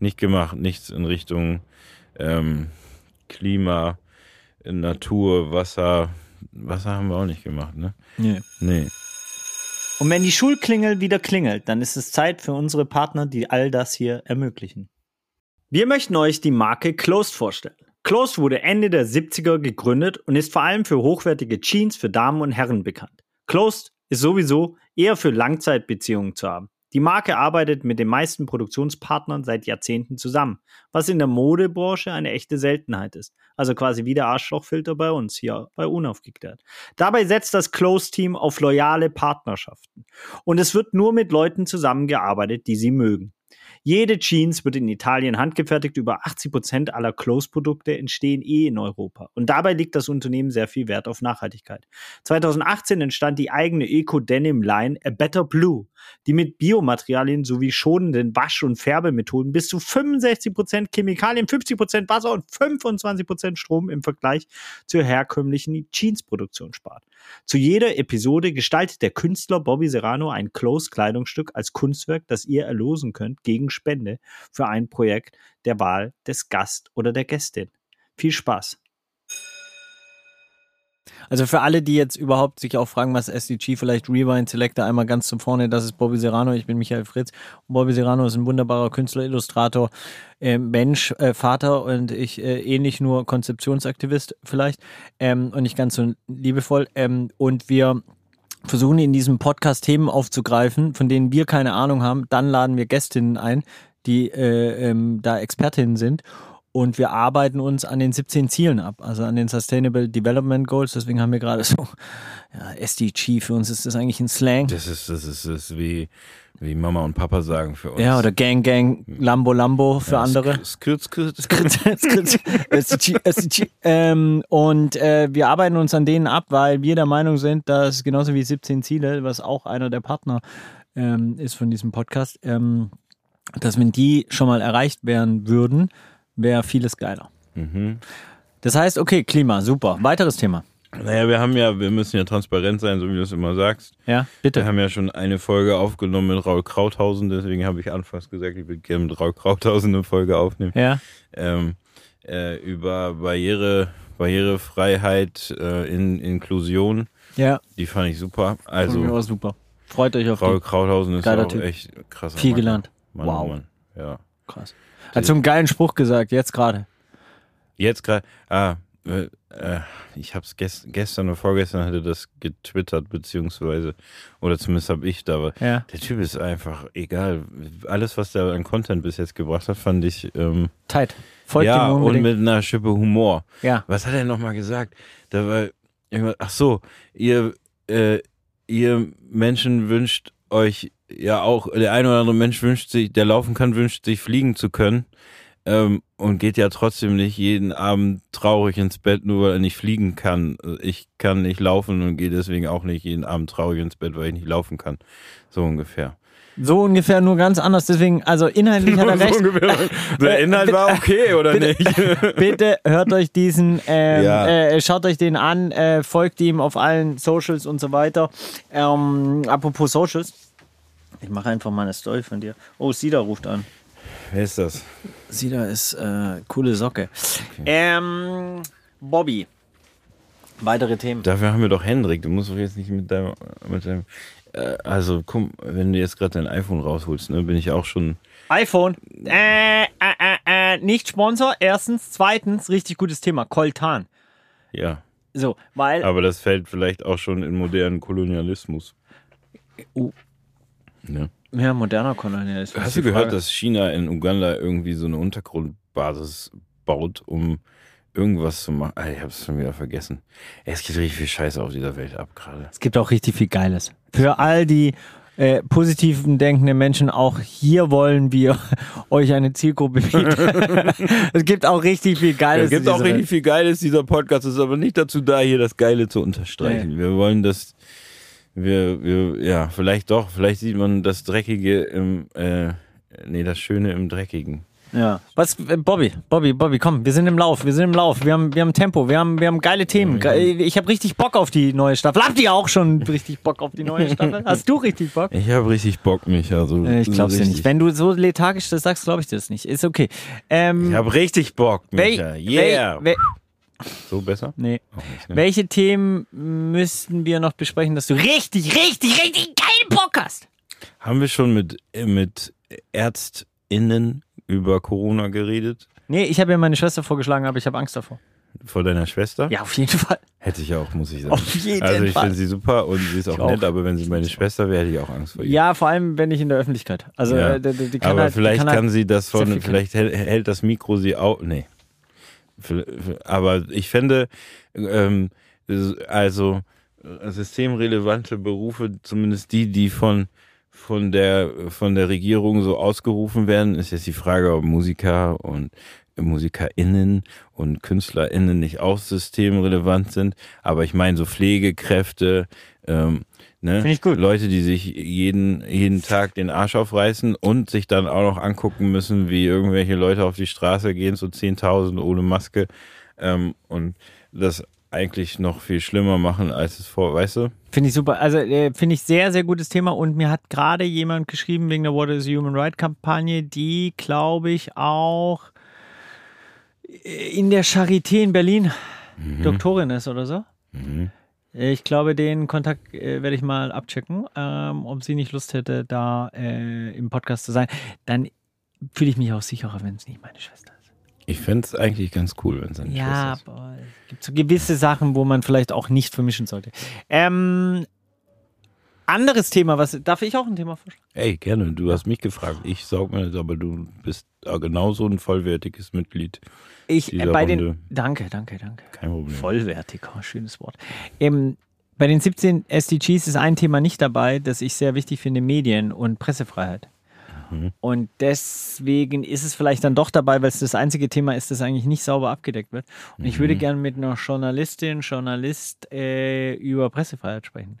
nicht gemacht. Nichts in Richtung ähm, Klima, Natur, Wasser. Wasser haben wir auch nicht gemacht, ne? Nee. Nee. Und wenn die Schulklingel wieder klingelt, dann ist es Zeit für unsere Partner, die all das hier ermöglichen. Wir möchten euch die Marke Closed vorstellen. Closed wurde Ende der 70er gegründet und ist vor allem für hochwertige Jeans für Damen und Herren bekannt. Closed ist sowieso eher für Langzeitbeziehungen zu haben. Die Marke arbeitet mit den meisten Produktionspartnern seit Jahrzehnten zusammen, was in der Modebranche eine echte Seltenheit ist. Also quasi wie der Arschlochfilter bei uns hier bei Unaufgeklärt. Dabei setzt das Close-Team auf loyale Partnerschaften. Und es wird nur mit Leuten zusammengearbeitet, die sie mögen. Jede Jeans wird in Italien handgefertigt. Über 80 Prozent aller Close-Produkte entstehen eh in Europa. Und dabei liegt das Unternehmen sehr viel Wert auf Nachhaltigkeit. 2018 entstand die eigene Eco-Denim-Line A Better Blue, die mit Biomaterialien sowie schonenden Wasch- und Färbemethoden bis zu 65 Prozent Chemikalien, 50 Prozent Wasser und 25 Prozent Strom im Vergleich zur herkömmlichen Jeans-Produktion spart. Zu jeder Episode gestaltet der Künstler Bobby Serrano ein Close-Kleidungsstück als Kunstwerk, das ihr erlosen könnt gegen Spende für ein Projekt der Wahl des Gast oder der Gästin. Viel Spaß! Also für alle, die jetzt überhaupt sich auch fragen, was SDG, vielleicht Rewind Selector einmal ganz zum vorne, das ist Bobby Serrano, ich bin Michael Fritz. Und Bobby Serrano ist ein wunderbarer Künstler, Illustrator, äh, Mensch, äh, Vater und ich äh, ähnlich nur Konzeptionsaktivist vielleicht ähm, und nicht ganz so liebevoll. Ähm, und wir versuchen in diesem Podcast Themen aufzugreifen, von denen wir keine Ahnung haben. Dann laden wir Gästinnen ein, die äh, ähm, da Expertinnen sind. Und wir arbeiten uns an den 17 Zielen ab, also an den Sustainable Development Goals. Deswegen haben wir gerade so, ja, SDG, für uns ist das eigentlich ein Slang. Das ist, das ist, das ist wie, wie Mama und Papa sagen für uns. Ja, oder Gang Gang, Lambo Lambo für andere. Skrit, skrit, skrit. SDG, SDG. Ähm, und äh, wir arbeiten uns an denen ab, weil wir der Meinung sind, dass genauso wie 17 Ziele, was auch einer der Partner ähm, ist von diesem Podcast, ähm, dass wenn die schon mal erreicht werden würden, wäre vieles geiler. Mhm. Das heißt, okay, Klima, super. Weiteres Thema. Naja, wir haben ja, wir müssen ja transparent sein, so wie du es immer sagst. Ja, Wir bitte. haben ja schon eine Folge aufgenommen mit Raul Krauthausen, deswegen habe ich anfangs gesagt, ich würde gerne mit Raul Krauthausen eine Folge aufnehmen. Ja, Ähm, äh, über Barriere, Barrierefreiheit, äh, in, Inklusion. Ja, Die fand ich super. also, Also war super. Freut euch auf Frau die. Krauthausen ist Geiler auch Typ. echt krass. Viel gelernt. Mann, Wow. Oh Mann. Ja. Krass. Hat so einen geilen Spruch gesagt, jetzt gerade. Jetzt gerade, ah, äh, äh, ich habe es gest, gestern oder vorgestern hatte das getwittert, beziehungsweise, oder zumindest habe ich da, aber Ja. der Typ ist einfach egal. Alles, was der an Content bis jetzt gebracht hat, fand ich, ähm, Tight. Folgt ja, und mit einer Schippe Humor. ja. Was hat er nochmal gesagt? Da war irgendwas, ach so, ihr, äh, ihr Menschen wünscht euch ja auch, der ein oder andere Mensch wünscht sich, der laufen kann, wünscht sich fliegen zu können. Ähm, und geht ja trotzdem nicht jeden Abend traurig ins Bett, nur weil er nicht fliegen kann. Ich kann nicht laufen und gehe deswegen auch nicht jeden Abend traurig ins Bett, weil ich nicht laufen kann. So ungefähr. So ungefähr, nur ganz anders. Deswegen, also inhaltlich hat er recht. Der Inhalt war okay, oder bitte- nicht? Bitte hört euch diesen, ähm, Ja. äh, schaut euch den an, äh, folgt ihm auf allen Socials und so weiter. Ähm, apropos Socials. Ich mache einfach mal eine Story von dir. Oh, Sida ruft an. Wer ist das? Sida ist äh, coole Socke. Ähm, Bobby. Weitere Themen. Dafür haben wir doch Hendrik. Du musst doch jetzt nicht mit deinem. Mit deinem äh, also, komm, wenn du jetzt gerade dein iPhone rausholst, ne, bin ich auch schon. iPhone. Äh, äh, äh, äh, nicht Sponsor. Erstens. Zweitens, richtig gutes Thema. Coltan. Ja. So, weil. Aber das fällt vielleicht auch schon in modernen Kolonialismus. Oh. Ne? Ja, moderner Kolonialismus. Hast du gehört, dass China in Uganda irgendwie so eine Untergrundbasis baut, um irgendwas zu machen? Ah, ich hab's schon wieder vergessen. Es geht richtig viel Scheiße auf dieser Welt ab gerade. Es gibt auch richtig viel Geiles. Für all die äh, positiven denkenden Menschen, auch hier wollen wir euch eine Zielgruppe bieten. es gibt auch richtig viel Geiles. Es gibt auch richtig Welt. viel Geiles. Dieser Podcast ist aber nicht dazu da, hier das Geile zu unterstreichen. Wir wollen das, wir, wir, ja, vielleicht doch, vielleicht sieht man das Dreckige im, äh, nee, das Schöne im Dreckigen. Ja. Was, äh, Bobby, Bobby, Bobby, komm, wir sind im Lauf, wir sind im Lauf, wir haben, wir haben Tempo, wir haben, wir haben geile Themen. Ich habe richtig Bock auf die neue Staffel. Habt ihr auch schon richtig Bock auf die neue Staffel? Hast du richtig Bock? Ich habe richtig Bock, mich also. Äh, Ich glaub's so dir nicht. Wenn du so lethargisch das sagst, glaube ich dir das nicht. Ist okay. Ähm, Ich habe richtig Bock, Micha. Yeah. wel- wel- so besser? nee. Nicht, ne? Welche Themen müssten wir noch besprechen, dass du richtig, richtig, richtig geil Bock hast? Haben wir schon mit, mit ÄrztInnen über Corona geredet? Nee, ich habe ja meine Schwester vorgeschlagen, aber ich habe Angst davor. Vor deiner Schwester? Ja, auf jeden Fall. Hätte ich auch, muss ich sagen. Auf jeden also ich Fall. finde sie super und sie ist auch auch. nett, aber wenn sie meine Schwester wäre, hätte ich auch Angst vor ihr. Ja, vor allem, wenn ich in der Öffentlichkeit. Also, Ja. äh, die, die die kann aber halt, vielleicht kann, kann, halt, sie das von, viel vielleicht hält, hält das Mikro sie auch, nee. Aber ich fände, ähm, also äh, systemrelevante Berufe, zumindest die, die von von der von der Regierung so ausgerufen werden, ist jetzt die Frage, ob Musiker und MusikerInnen und KünstlerInnen nicht auch systemrelevant sind. Aber ich meine so Pflegekräfte, ähm, ne? Finde ich gut. Leute, die sich jeden, jeden Tag den Arsch aufreißen und sich dann auch noch angucken müssen, wie irgendwelche Leute auf die Straße gehen, so 10.000 ohne Maske ähm, und das eigentlich noch viel schlimmer machen, als es vor, weißt du? Finde ich super. Also äh, finde ich sehr, sehr gutes Thema. Und mir hat gerade jemand geschrieben wegen der What is Human Right Kampagne, die, glaube ich, auch äh, in der Charité in Berlin Doktorin ist oder so. Mhm. Ich glaube, den Kontakt äh, werde ich mal abchecken, ähm, ob sie nicht Lust hätte, da äh, im Podcast zu sein. Dann fühle ich mich auch sicherer, wenn es nicht meine Schwester ist. Ich fände es eigentlich ganz cool, wenn es eine Ja, Schwester ist. aber es gibt so gewisse Sachen, wo man vielleicht auch nicht vermischen sollte. Ähm, anderes Thema, was darf ich auch ein Thema vorschlagen? Ey, gerne, du hast mich gefragt. Ich saug mir das, aber du bist genauso ein vollwertiges Mitglied. Ich äh, bei den Runde. Danke, danke, danke. Kein Problem. Vollwertig, oh, schönes Wort. Ähm, bei den 17 SDGs ist ein Thema nicht dabei, das ich sehr wichtig finde: Medien und Pressefreiheit. Mhm. Und deswegen ist es vielleicht dann doch dabei, weil es das einzige Thema ist, das eigentlich nicht sauber abgedeckt wird. Und ich Mhm. würde gerne mit einer Journalistin, Journalist äh, über Pressefreiheit sprechen.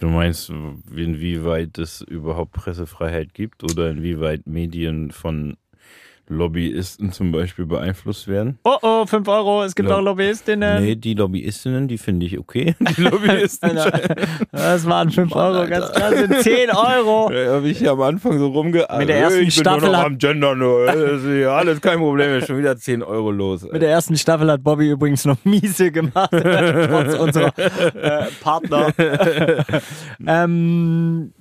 Du meinst, inwieweit es überhaupt Pressefreiheit gibt oder inwieweit Medien von Lobbyisten zum Beispiel beeinflusst werden. Oh oh, 5 Euro, es gibt Ja. auch Lobbyistinnen. Nee, die Lobbyistinnen, die finde ich okay. Die Lobbyisten. Das waren 5 Euro, ganz klar, sind 10 Euro. Da habe ich am Anfang so rumgearbeitet. Mit der ersten ich bin Staffel nur noch am Gender nur. Das ist ja alles kein Problem, ist schon wieder 10 Euro los. Mit der ersten Staffel hat Bobby übrigens noch miese gemacht, trotz unserer äh, Partner. ähm,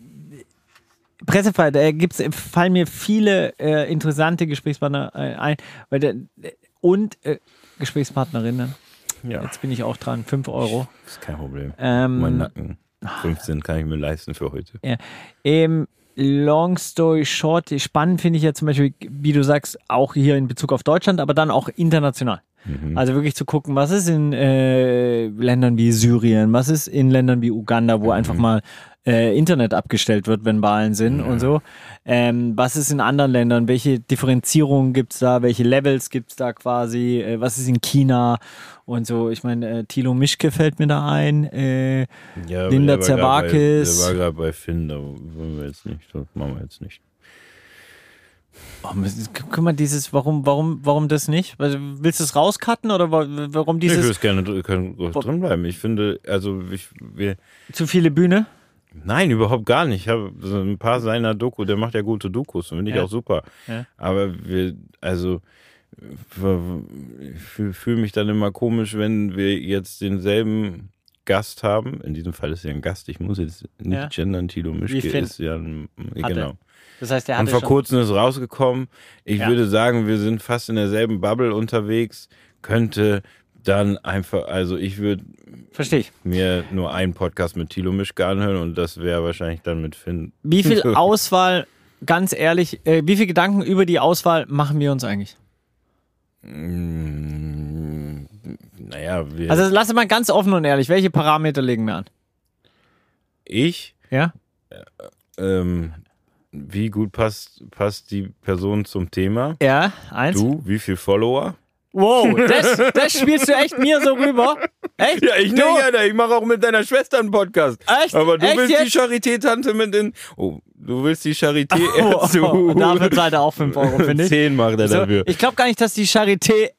Pressefreiheit, da gibt's, fallen mir viele äh, interessante Gesprächspartner äh, ein. Weil der, und äh, Gesprächspartnerinnen. ja, Jetzt bin ich auch dran, 5 Euro. ist kein Problem. Ähm, Mein Nacken. 15 kann ich mir leisten für heute. Ja. Ähm, long story short, spannend finde ich ja zum Beispiel, wie du sagst, auch hier in Bezug auf Deutschland, aber dann auch international. Also wirklich zu gucken, was ist in äh, Ländern wie Syrien, was ist in Ländern wie Uganda, wo einfach mal äh, Internet abgestellt wird, wenn Wahlen sind und so. Ähm, was ist in anderen Ländern? Welche Differenzierungen gibt's da? Welche Levels gibt's da quasi? Äh, was ist in China? Und so, ich meine, äh, Thilo Mischke fällt mir da ein. Äh, Ja, Linda Zerwakis. Der war gerade bei Finn, da wollen wir jetzt nicht. Das machen wir jetzt nicht. Oh, guck mal, dieses, warum, warum, warum das nicht? Also, willst du es rauscutten oder wa- warum ich würde dieses es gerne drin bleiben. Ich finde, also ich, wir, zu viele Bühne? Nein, überhaupt gar nicht. Ich habe so ein paar seiner Doku, der macht ja gute Dokus, finde ich Ja. auch super. Ja. Aber wir, also ich fühle fühl mich dann immer komisch, wenn wir jetzt denselben Gast haben. In diesem Fall ist ja ein Gast. Ich muss jetzt nicht Ja. gendern. Tilo Mischke ist ja ein, Hat genau. Das heißt, er Und hatte vor kurzem ist rausgekommen. Ich Ja. würde sagen, wir sind fast in derselben Bubble unterwegs. Könnte dann einfach, also ich würde verstehe ich. mir nur einen Podcast mit Thilo Mischke anhören und das wäre wahrscheinlich dann mit Finn. Wie viel Auswahl, ganz ehrlich, äh, wie viel Gedanken über die Auswahl machen wir uns eigentlich? Mm, Naja, wir, Also, lass mal ganz offen und ehrlich, welche Parameter legen wir an? ich, Ja? ähm, wie gut passt, passt die Person zum Thema? Ja, eins. Du, wie viel Follower? Wow, das, das spielst du echt mir so rüber? Echt? Ja, ich nehme ja, ich mache auch mit deiner Schwester einen Podcast. Echt? Aber du Echt willst jetzt? die Charité-Tante mit den. Oh, du willst die Charité Oh, eher zu. oh, dafür zahlt er auch 5 Euro, finde ich. 10 macht er So, dafür. ich glaube gar nicht, dass die Charité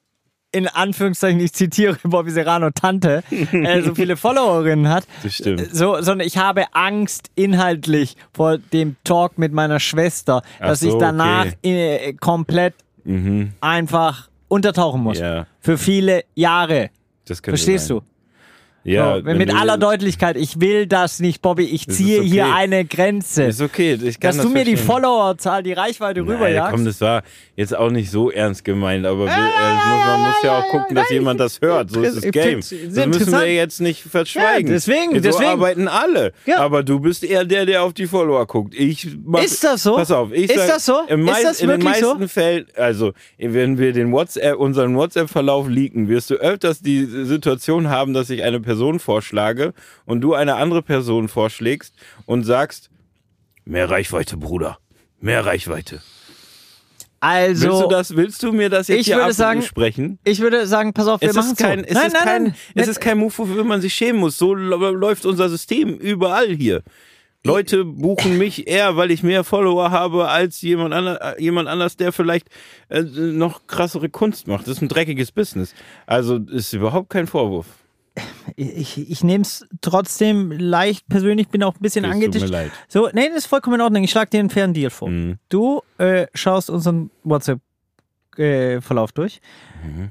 in Anführungszeichen, ich zitiere Bobby Serrano Tante, äh, so viele Followerinnen hat. Das stimmt. So, sondern ich habe Angst inhaltlich vor dem Talk mit meiner Schwester, Ach dass ich so, danach okay. äh, komplett Mhm. einfach untertauchen muss. Ja, Für viele Jahre. das könnte Verstehst sein. du? Ja, so, mit aller Deutlichkeit, ich will das nicht, Bobby. Ich ziehe okay. hier eine Grenze. Ist okay. Ich kann Dass das du mir die. Followerzahl, die Reichweite Nein, rüberjagst. komm, das war jetzt auch nicht so ernst gemeint, aber wir, äh, muss, man muss ja auch gucken, dass jemand das hört. So ist das Game. Das müssen wir jetzt nicht verschweigen. Ja, deswegen, so deswegen. arbeiten alle. Ja. Aber du bist eher der, der auf die Follower guckt. Ich mach, Ist das so? Pass auf, ich Ist sag, das so? Im Ist das in den wirklich so? meisten Fällen, also wenn wir den WhatsApp, unseren WhatsApp-Verlauf leaken, wirst du öfters die Situation haben, dass ich eine Person vorschlage und du eine andere Person vorschlägst und sagst, mehr Reichweite, Bruder. Mehr Reichweite. also, Willst du das, willst du mir das jetzt Ich hier würde sagen, absprechen? ich würde sagen, pass auf, wir Es machen kein, es nein, ist nein, kein, nein, es ist kein Move, wofür man sich schämen muss. So läuft unser System überall hier. Leute buchen mich eher, weil ich mehr Follower habe als jemand, ander, jemand anders, der vielleicht äh, noch krassere Kunst macht. Das ist ein dreckiges Business. Also ist überhaupt kein Vorwurf. Ich, ich nehme es trotzdem leicht persönlich, bin auch ein bisschen Es tut mir angetischt. leid. So, nee, das ist vollkommen in Ordnung. Ich schlage dir einen fairen Deal vor. Mhm. Du äh, schaust unseren WhatsApp-Verlauf durch. Mhm.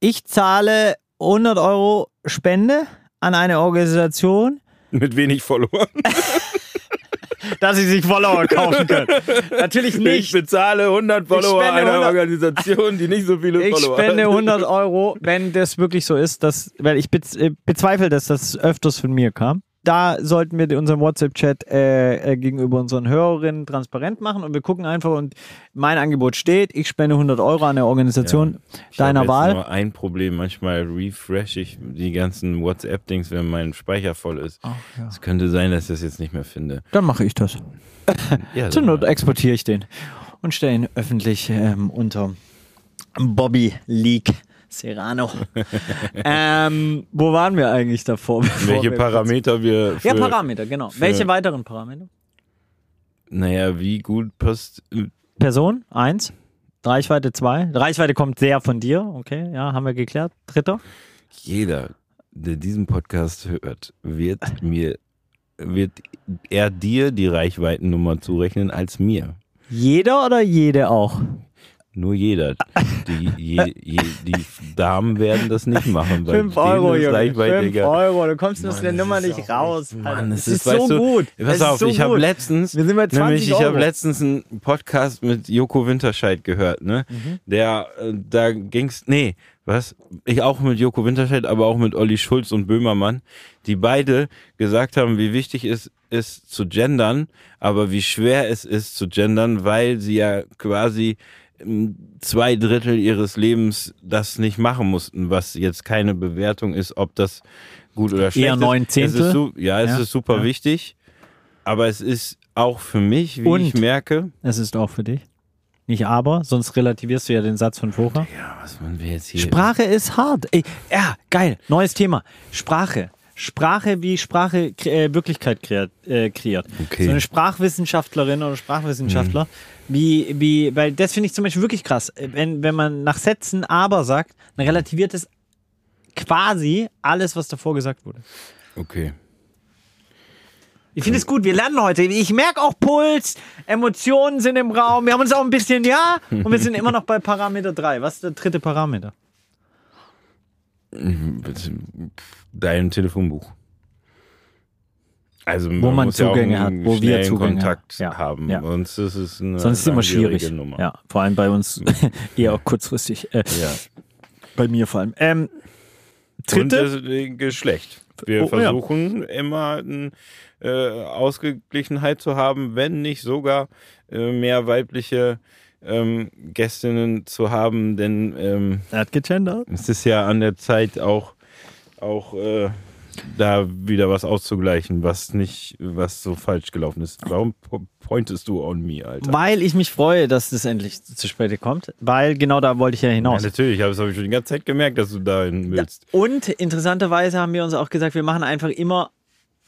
Ich zahle 100 Euro Spende an eine Organisation, Mit wenig Follower. dass sie sich Follower kaufen können. Natürlich Ich nicht. bezahle 100 Follower spende einer 100 Organisation, die nicht so viele Ich Follower spende hat. 100 Euro, wenn das wirklich so ist, dass, weil ich äh, bezweifle, dass das öfters von mir kam. Da sollten wir unseren WhatsApp-Chat äh, äh, gegenüber unseren Hörerinnen transparent machen und wir gucken einfach und mein Angebot steht, ich spende 100 Euro an eine Organisation Ich deiner jetzt Wahl. nur ein Problem. Manchmal refresh ich die ganzen WhatsApp-Dings, wenn mein Speicher voll ist. Es könnte sein, dass ich das jetzt nicht mehr finde. Dann mache ich das. Ja, Zur Not exportiere ich den und stelle ihn öffentlich ähm, unter Bobby League Serrano. ähm, wo waren wir eigentlich davor? welche wir- Parameter wir Ja, Parameter, genau. Welche weiteren Parameter? Naja, wie gut passt Person, eins. Reichweite zwei. Reichweite kommt sehr von dir, okay, ja, haben wir geklärt. Dritter. Jeder, der diesen Podcast hört, wird mir, wird er dir die Reichweitennummer zurechnen als mir. Jeder oder jede auch? Nur jeder. Die, je, je, die Damen werden das nicht machen. weil 5 denen Euro, Junge. Reichweite 5 egal. Euro, du kommst aus der Nummer nicht raus. Mann, das es ist, so du, gut. Pass Es auf, so ich habe letztens, Wir sind bei 20 nämlich, ich habe letztens einen Podcast mit Joko Winterscheid gehört, ne? Mhm. Der, äh, da ging's, nee, was? Ich auch mit Joko Winterscheid, aber auch mit Olli Schulz und Böhmermann, die beide gesagt haben, wie wichtig es ist zu gendern, aber wie schwer es ist zu gendern, weil sie ja quasi zwei Drittel ihres Lebens das nicht machen mussten, was jetzt keine Bewertung ist, ob das gut oder schlecht Eher ist. neun Es Zehntel? ist su ja, es Ja, ist super ja. wichtig, aber es ist auch für mich, wie Und? ich merke, Es ist auch für dich. Nicht aber, sonst relativierst du ja den Satz von vorher. ja, was man will jetzt hier. Sprache ist hart. Ey, ja, geil. Neues Thema. Sprache. Sprache, wie Sprache äh, Wirklichkeit kreiert. Äh, kreiert. Okay. So eine Sprachwissenschaftlerin oder Sprachwissenschaftler, wie, wie, weil das finde ich zum Beispiel wirklich krass. Wenn, wenn man nach Sätzen aber sagt, dann relativiert es quasi alles, was davor gesagt wurde. Okay. Ich finde es gut, wir lernen heute. Ich merke auch Puls, Emotionen sind im Raum. Wir haben uns auch ein bisschen, ja, und wir sind immer noch bei Parameter 3. Was ist der dritte Parameter? Dein Telefonbuch. Also Wo man ja Zugänge einen hat, wo wir Zugänge Kontakt haben. Ja, haben. ja. Sonst ist es eine Sonst ist immer schwierig. Nummer. Ja, vor allem bei uns eher auch kurzfristig. Äh, Ja. Bei mir vor allem. Ähm, Und dritte? das äh, Geschlecht. Wir Oh, ja. versuchen immer eine äh, Ausgeglichenheit zu haben, wenn nicht sogar äh, mehr weibliche ähm, Gästinnen zu haben, denn ähm, er hat gegendert. es ist ja an der Zeit auch, auch äh, da wieder was auszugleichen, was nicht, was so falsch gelaufen ist. Warum po- pointest du on me, Alter? Weil ich mich freue, dass das endlich zu spät kommt. Weil genau da wollte ich ja Ja, hinaus. natürlich, das habe ich schon die ganze Zeit gemerkt, dass du dahin willst. Und interessanterweise haben wir uns auch gesagt, wir machen einfach immer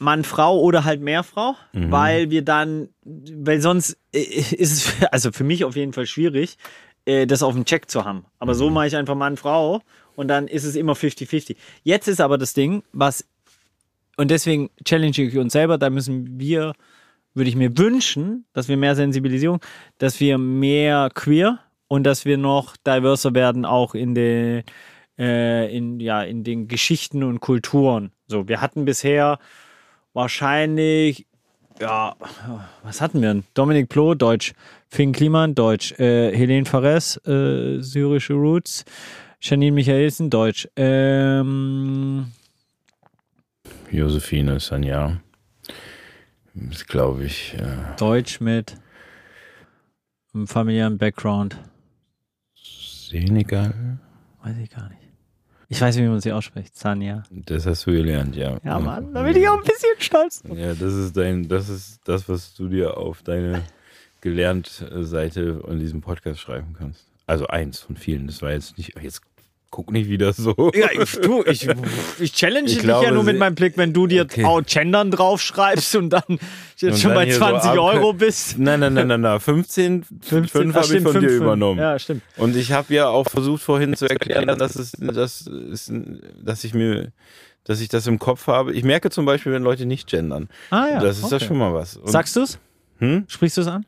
Mann, Frau oder halt Mehrfrau, Mhm. weil wir dann, weil sonst äh, ist es, also für mich auf jeden Fall schwierig, äh, das auf dem Check zu haben. Aber Mhm. so mache ich einfach Mann, Frau und dann ist es immer 50-50. Jetzt ist aber das Ding, was, und deswegen challenge ich uns selber, da müssen wir, würde ich mir wünschen, dass wir mehr Sensibilisierung, dass wir mehr queer und dass wir noch diverser werden, auch in den, äh, in, ja, in den Geschichten und Kulturen. So, wir hatten bisher wahrscheinlich, ja, was hatten wir denn? Dominik Ploh, Deutsch. Finn Kliman, Deutsch. Äh, Helene Fares, äh, syrische Roots. Janine Michaelsen, Deutsch. Ähm, Josephine Sanja. Ist, glaube ich, äh, Deutsch mit einem familiären Background. Senegal. Weiß ich gar nicht. Ich weiß nicht, wie man sie ausspricht. Sanja. Das hast du gelernt, ja. Ja, Mann, da bin ich auch ein bisschen stolz. drauf. Ja, das ist dein, das ist das, was du dir auf deine gelernt Seite in diesem Podcast schreiben kannst. Also eins von vielen. Das war jetzt nicht, jetzt guck nicht wieder so. Ja, ich, du, ich, ich challenge Ich dich glaube, ja nur mit meinem Blick, wenn du dir Okay. auch Gendern draufschreibst und dann jetzt Und schon dann bei hier so 20 ab- Euro bist. Nein, nein, nein, nein, nein. 15, 5 ah, habe ich von dir 5, übernommen. Ja, stimmt. Und ich habe ja auch versucht vorhin zu erklären, dass es, dass, es, dass ich mir, dass ich das im Kopf habe. Ich merke zum Beispiel, wenn Leute nicht gendern. Ah ja. das ist ja okay. schon mal was. Und, Sagst du es? Hm? Sprichst du es an?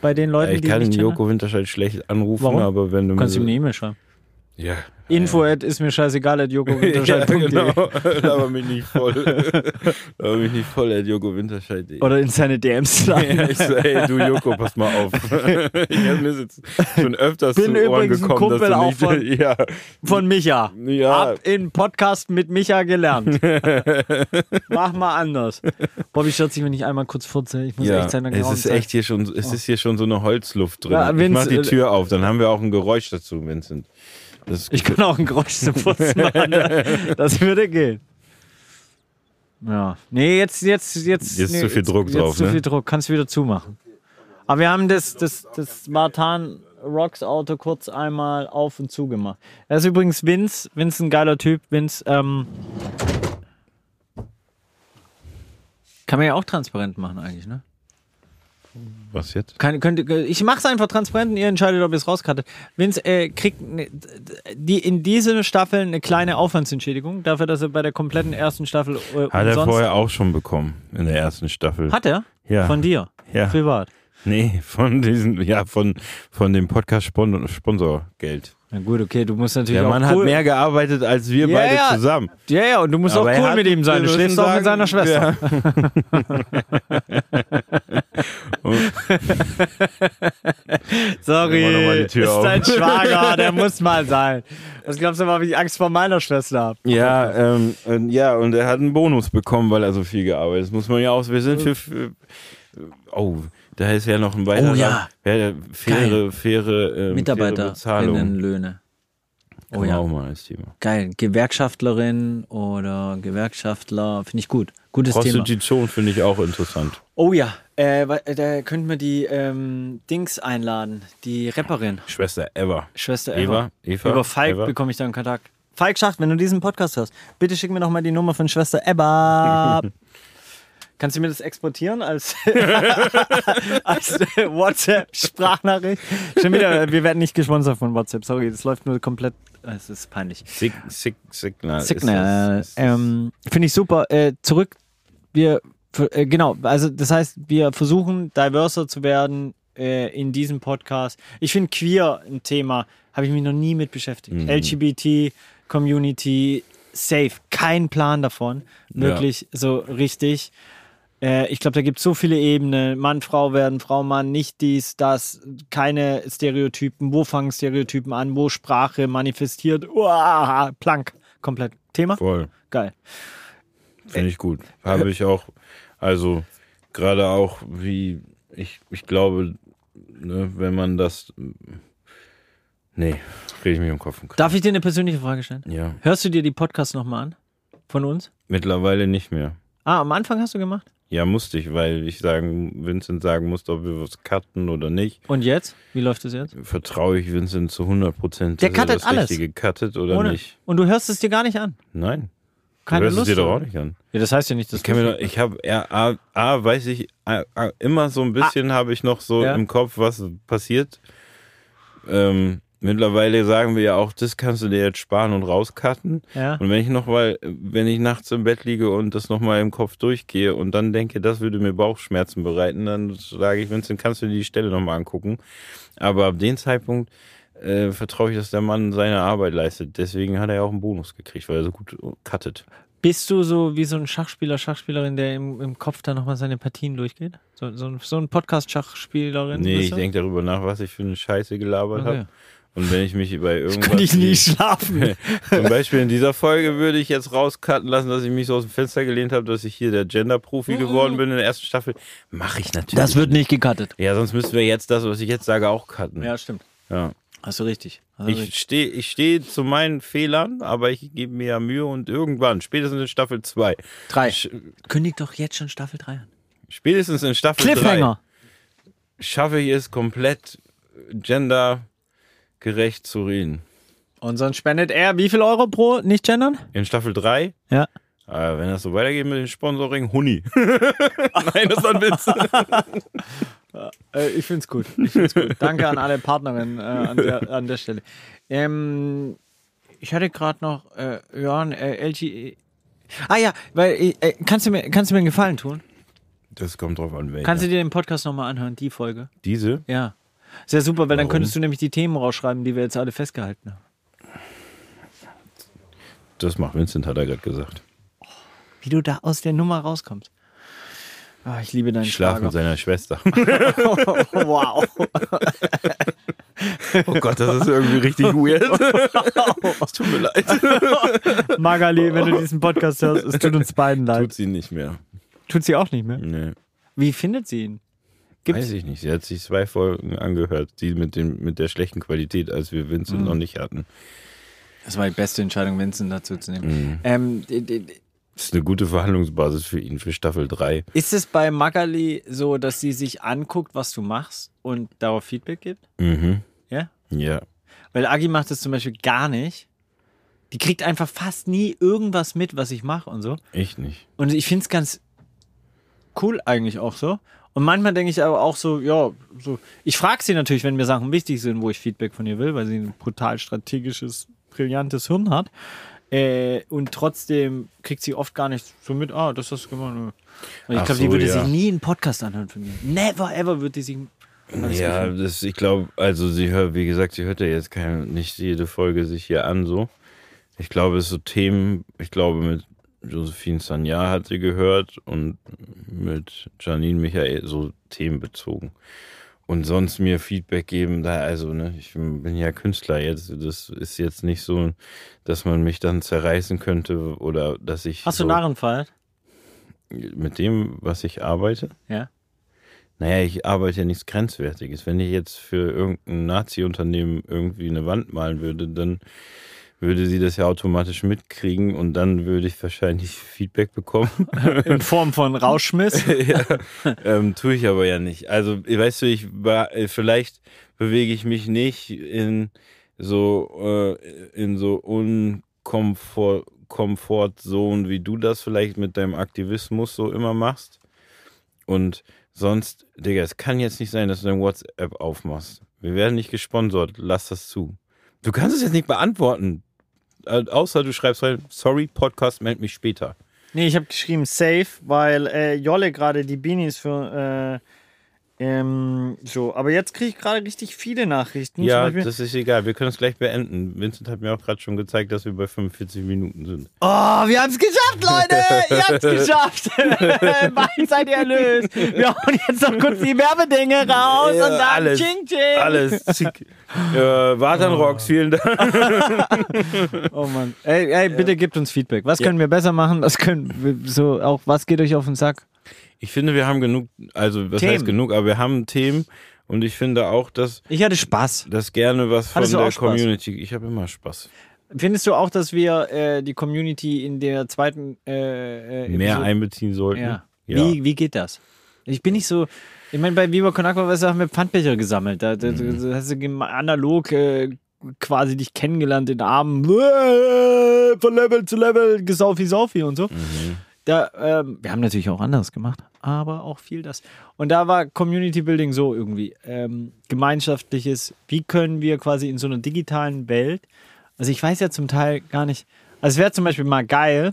Bei den Leuten, ich die kann nicht? Joko Winterscheid schlecht anrufen, Warum? aber wenn du Du kannst mir ihm so- eine E-Mail schreiben. Ja. Info at ist mir scheißegal at ja, joko-winterscheid.de genau. Laber mich nicht voll. Laber mich nicht voll, der Joko Winterscheid. Oder in seine DMs. Ja, ich so, ey, du Joko, pass mal auf. ich hab mir jetzt schon öfters Bin zu Ohren übrigens ein gekommen, Kumpel dass auch nicht, ja, Von Micha. Ja. Hab in Podcast mit Micha gelernt. Mach mal anders. Bobby stört sich, wenn ich einmal kurz furze. Ich muss ja, echt sein, es ist echt hier schon, es ist hier schon so eine Holzluft drin. Ja, ich mach die äh, Tür auf, dann haben wir auch ein Geräusch dazu, Vincent. Das ist Ich kann auch ein Geräusch Furzen machen. Das würde gehen. Ja. Nee, jetzt, jetzt, jetzt. Jetzt nee, zu viel jetzt, Druck jetzt drauf, zu ne? viel Druck. Kannst du wieder zumachen. Aber wir haben das, das, das Martan Rocks Auto kurz einmal auf und zu gemacht. Er ist übrigens Vince. Vince ein geiler Typ. Vince, ähm. Kann man ja auch transparent machen eigentlich, ne? Was jetzt? Kann, könnt, ich mache es einfach transparent und ihr entscheidet, ob ihr es rauskattet. Vince äh, kriegt ne, die, in dieser Staffel eine kleine Aufwandsentschädigung dafür, dass er bei der kompletten ersten Staffel äh, Hat er vorher auch schon bekommen in der ersten Staffel. Hat er? Ja. Von dir? Ja. Privat? Nee, von diesen, ja, von, von dem Podcast Spon Sponsorgeld. Na gut, okay, du musst natürlich Der auch Mann cool... hat mehr gearbeitet als wir Ja, beide ja. zusammen. Ja, ja, und du musst Aber auch cool mit ihm sein. Du schläfst auch mit seiner Schwester. Sorry, ist dein Schwager, der muss mal sein. Was glaubst du mal, wie ich Angst vor meiner Schwester habe? Ja, ähm, und, ja, und er hat einen bonus bekommen, weil er so viel gearbeitet hat. Das muss man ja auch, wir sind für, für oh, da ist ja noch ein weiterer, Oh ja. ja, faire, faire, ähm, faire Bezahlung. Mitarbeiterinnenlöhne. Oh ja, auch mal als Thema. geil. Gewerkschaftlerin oder Gewerkschaftler, finde ich gut. Gutes Thema. Prostitution finde ich auch interessant. Oh ja, äh, da könnten wir die ähm, Dings einladen, die Rapperin, Schwester Eva. Schwester Eva. Eva, Eva, Über Falk bekomme ich dann Kontakt. Falk Schacht, wenn du diesen Podcast hörst, bitte schick mir noch mal die Nummer von Schwester Eva. Kannst du mir das exportieren als, als WhatsApp-Sprachnachricht? Schon wieder, wir werden nicht gesponsert von WhatsApp, sorry, das läuft nur komplett, es ist peinlich. Sig, Sig, Signal. Signal. Ähm, Finde ich super. Äh, zurück, wir, äh, genau, also das heißt, wir versuchen diverser zu werden äh, in diesem Podcast. Ich finde queer ein Thema, habe ich mich noch nie mit beschäftigt. Mhm. LGBT, Community, safe, kein Plan davon, wirklich so richtig. Äh, ich glaube, da gibt es so viele Ebenen. Mann, Frau werden, Frau, Mann, nicht dies, das, keine Stereotypen. Wo fangen Stereotypen an? Wo Sprache manifestiert? Uah, plank, komplett. Thema? Voll. Geil. Finde ich gut. Habe ich auch, also gerade auch, wie ich, ich glaube, ne, wenn man das. Nee, rede ich mich um Kopf. Darf ich dir eine persönliche Frage stellen? Ja, Hörst du dir die Podcasts nochmal an? Von uns? mittlerweile nicht mehr. Ah, am Anfang hast du gemacht? Ja, musste ich, weil ich sagen, Vincent sagen musste, ob wir was cutten oder nicht. Und jetzt? Wie läuft es jetzt? Vertraue ich Vincent zu 100 Prozent, Der er cuttet das alles. Richtige cuttet oder Ohne- nicht. Und du hörst es dir gar nicht an? Nein. Keine du hörst Lust? es dir doch oder? auch nicht an. Ja, das heißt ja nicht, dass Ich, kann mir doch- ich habe, ja, A, A, weiß ich, A, A, immer so ein bisschen habe ich noch so. Ja. im Kopf, was passiert. Ähm, mittlerweile sagen wir ja auch, das kannst du dir jetzt sparen und rauscutten. Ja. Und wenn ich noch mal, wenn ich nachts im Bett liege und das nochmal im Kopf durchgehe und dann denke, das würde mir Bauchschmerzen bereiten, dann sage ich, Vincent, kannst du dir die Stelle nochmal angucken. Aber ab dem Zeitpunkt äh, vertraue ich, dass der Mann seine Arbeit leistet. Deswegen hat er ja auch einen Bonus gekriegt, weil er so gut cuttet. Bist du so wie so ein Schachspieler, Schachspielerin, der im, im Kopf dann nochmal seine Partien durchgeht? So, so, ein- so ein Podcast-Schachspielerin? Nee, ich denke darüber nach, was ich für eine Scheiße gelabert Okay. habe. Und wenn ich mich bei irgendwas... Kann ich nie schlafen. Zum Beispiel in dieser Folge würde ich jetzt rauscutten lassen, dass ich mich so aus dem Fenster gelehnt habe, dass ich hier der Gender-Profi geworden bin in der ersten Staffel. Mache ich natürlich. Das wird nicht gecuttet. ja, sonst müssten wir jetzt das, was ich jetzt sage, auch cutten. Ja, stimmt. Ja. Hast du richtig. Hast du. Ich stehe ich steh zu meinen Fehlern, aber ich gebe mir ja Mühe und irgendwann, spätestens in Staffel 2, Drei. sch- Kündig doch jetzt schon Staffel 3 an. spätestens in Staffel 3 Cliffhanger. schaffe ich es komplett gendergerecht zu reden. Und sonst spendet er wie viel Euro pro nicht gendern? In Staffel 3 Ja. Äh, wenn das so weitergeht mit dem Sponsoring, Huni. Nein, das war ein Witz. Äh, ich find's gut. Ich find's gut. Danke an alle Partnerinnen äh, an, der, an der Stelle. Ähm, ich hatte gerade noch, äh, ein, äh, LG. Ah ja, weil äh, kannst du mir kannst du mir einen Gefallen tun? Das kommt drauf an, welcher. Kannst du dir den Podcast nochmal anhören, die Folge? Diese? Ja. Sehr super, weil dann Warum? könntest du nämlich die Themen rausschreiben, die wir jetzt alle festgehalten haben. Das macht Vincent, hat er gerade gesagt. Wie du da aus der Nummer rauskommst. Ah, ich liebe deinen Ich schlafe mit seiner Schwester. wow. Oh Gott, das ist irgendwie richtig weird. Es tut mir leid. Magali, wenn du diesen Podcast hörst, es tut uns beiden leid. Tut sie nicht mehr. Tut sie auch nicht mehr? Nee. Wie findet sie ihn? Gibt's- Weiß ich nicht. Sie hat sich zwei Folgen angehört, die mit, dem, mit der schlechten Qualität, als wir Vincent noch nicht hatten. Das war die beste Entscheidung, Vincent dazu zu nehmen. Ähm, d- d- Das ist eine gute Verhandlungsbasis für ihn, für Staffel 3. ist es bei Magali so, dass sie sich anguckt, was du machst und darauf Feedback gibt? Mhm. Ja? Ja. Weil Agi macht das zum Beispiel gar nicht. Die kriegt einfach fast nie irgendwas mit, was ich mache und so. Ich nicht. Und ich finde es ganz cool eigentlich auch so. Und manchmal denke ich aber auch so, ja, so. Ich frage sie natürlich, wenn mir Sachen wichtig sind, wo ich Feedback von ihr will, weil sie ein brutal strategisches, brillantes Hirn hat. Äh, und trotzdem kriegt sie oft gar nicht so mit, ah, das hast du gemacht. Und ich glaube, die so, würde ja. sich nie einen Podcast anhören von mir. Never ever würde die sich. Ja, das, ich glaube, also sie hört, wie gesagt, sie hört ja jetzt keine, nicht jede Folge sich hier an, so. Ich glaube, es ist so Themen, ich glaube, mit Josephine Sanya hat sie gehört und mit Janine Michael so themenbezogen. Und sonst mir Feedback geben, da, also, ne, ich bin ja Künstler jetzt, das ist jetzt nicht so, dass man mich dann zerreißen könnte oder dass ich. Hast so, du Narrenfall? Mit dem, was ich arbeite? Ja. Naja, ich arbeite ja nichts Grenzwertiges. Wenn ich jetzt für irgendein Nazi-Unternehmen irgendwie eine Wand malen würde, dann würde sie das ja automatisch mitkriegen und dann würde ich wahrscheinlich Feedback bekommen. In Form von Rauschmiss. ja, ähm, tue ich aber ja nicht. Also, weißt du, ich war, äh, vielleicht bewege ich mich nicht in so, äh, in so unkomfort, Komfortzonen, wie du das vielleicht mit deinem Aktivismus so immer machst. Und sonst, Digga, es kann jetzt nicht sein, dass du dein WhatsApp aufmachst. Wir werden nicht gesponsert, lass das zu. Du kannst es jetzt nicht beantworten. Äh, Außer du schreibst rein, sorry, Podcast, meld mich später. Nee, ich habe geschrieben safe, weil äh, Jolle gerade die Beanies für äh, ähm, so. Aber jetzt kriege ich gerade richtig viele Nachrichten. Ja, das ist egal. Wir können es gleich beenden. Vincent hat mir auch gerade schon gezeigt, dass wir bei 45 Minuten sind. oh, wir haben es geschafft, Leute! ihr habt es geschafft! Wann seid ihr erlöst? Wir hauen jetzt noch kurz die Werbedinge raus Ja, und dann alles, Ching Ching! Alles. Zick. äh, Wartan Rocks, vielen Dank. Oh Mann. Ey, ey bitte gebt uns Feedback. Was können wir besser machen? Was können wir so auch, was geht euch auf den Sack? Ich finde, wir haben genug, also was Themen. heißt genug, aber wir haben Themen und ich finde auch, dass, Ich hatte Spaß. dass gerne was von der auch Spaß? Community. Ich habe immer Spaß. Findest du auch, dass wir äh, die Community in der zweiten äh, äh, Mehr Episode- einbeziehen sollten. Ja. Ja. Wie, wie geht das? Ich bin nicht so. Ich meine, bei Viva Con weißt du, haben wir Pfandbecher gesammelt. Da, da, Mhm. da hast du analog äh, quasi dich kennengelernt in Armen. Von Level zu Level, gesaufi, saufi und so. Mhm. Da, ähm, wir haben natürlich auch anderes gemacht, aber auch viel das. Und da war Community Building so irgendwie. Ähm, gemeinschaftliches, wie können wir quasi in so einer digitalen Welt, also ich weiß ja zum Teil gar nicht, also es wäre zum Beispiel mal geil,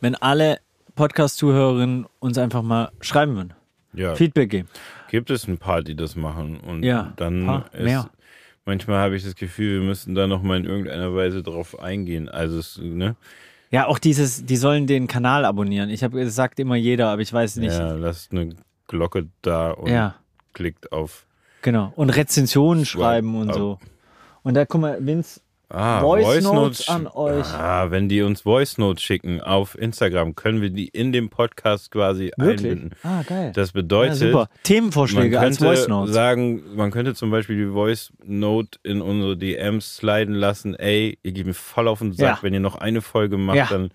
wenn alle Podcast-Zuhörerinnen uns einfach mal schreiben würden, Ja. Feedback geben. Gibt es ein paar, die das machen und Ja, dann paar, ist, mehr. manchmal habe ich das Gefühl, wir müssten da noch mal in irgendeiner Weise drauf eingehen. Also es, ne? Ja, auch dieses, die sollen den Kanal abonnieren. Ich habe gesagt immer jeder, aber ich weiß nicht. Ja, lasst eine Glocke da und Ja. klickt auf Genau. Und Rezensionen schreiben und so. Und da, guck mal, Vince, Ah, Voice Notes an euch. Ah, wenn die uns Voice Notes schicken auf Instagram, können wir die in dem Podcast quasi wirklich? einbinden. Ah, geil. Das ja, bedeutet, super. man Themenvorschläge als Voice Notes. sagen, man könnte zum Beispiel die Voice Note in unsere DMs sliden lassen. Ey, ihr geht mir voll auf den Sack, Ja. wenn ihr noch eine Folge macht, Ja. dann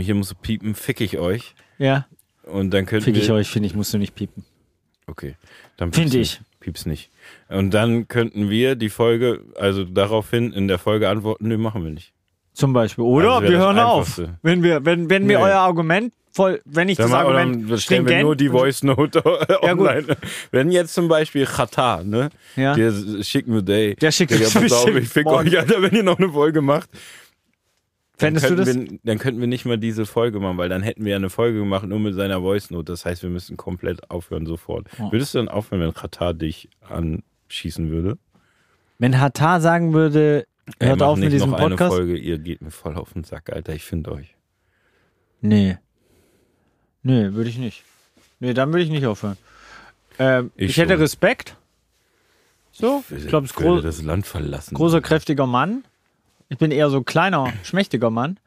hier muss piepen, fick ich euch. Ja, Und dann könnten fick ich euch, finde ich, musst du nicht piepen. Okay, dann Find piep's ich. Pieps nicht. Und dann könnten wir die Folge, also daraufhin in der Folge antworten, nee, machen wir nicht. Zum Beispiel. Oder Also wir das hören auf. Wenn wir, wenn, wenn mir Nee. euer Argument voll, wenn ich das Dann, mal- Argument dann stellen wir nur die Voice Note Ja, gut. online. Wenn jetzt zum Beispiel Chata, ne? Ja. Der schicken wir day. Der schickt uns pass auf, ich fick morgen. euch, Alter, wenn ihr noch eine Folge macht. Dann Fändest du das? könnten Wir, dann könnten wir nicht mal diese Folge machen, weil dann hätten wir ja eine Folge gemacht nur mit seiner Voice Note. Das heißt, wir müssten komplett aufhören sofort. Oh. Würdest du dann aufhören, wenn Chata dich anschießen würde? Wenn Hatar sagen würde, Ey, hört mach auf mit diesem noch eine Podcast. Folge, ihr geht mir voll auf den Sack, Alter. Ich finde euch. Nee. Nee, würde ich nicht. Nee, dann würde ich nicht aufhören. Ähm, ich Ich hätte. Respekt. So, ich glaube, es ist würde gro das Land verlassen. großer, kräftiger Mann. Ich bin eher so kleiner, schmächtiger Mann.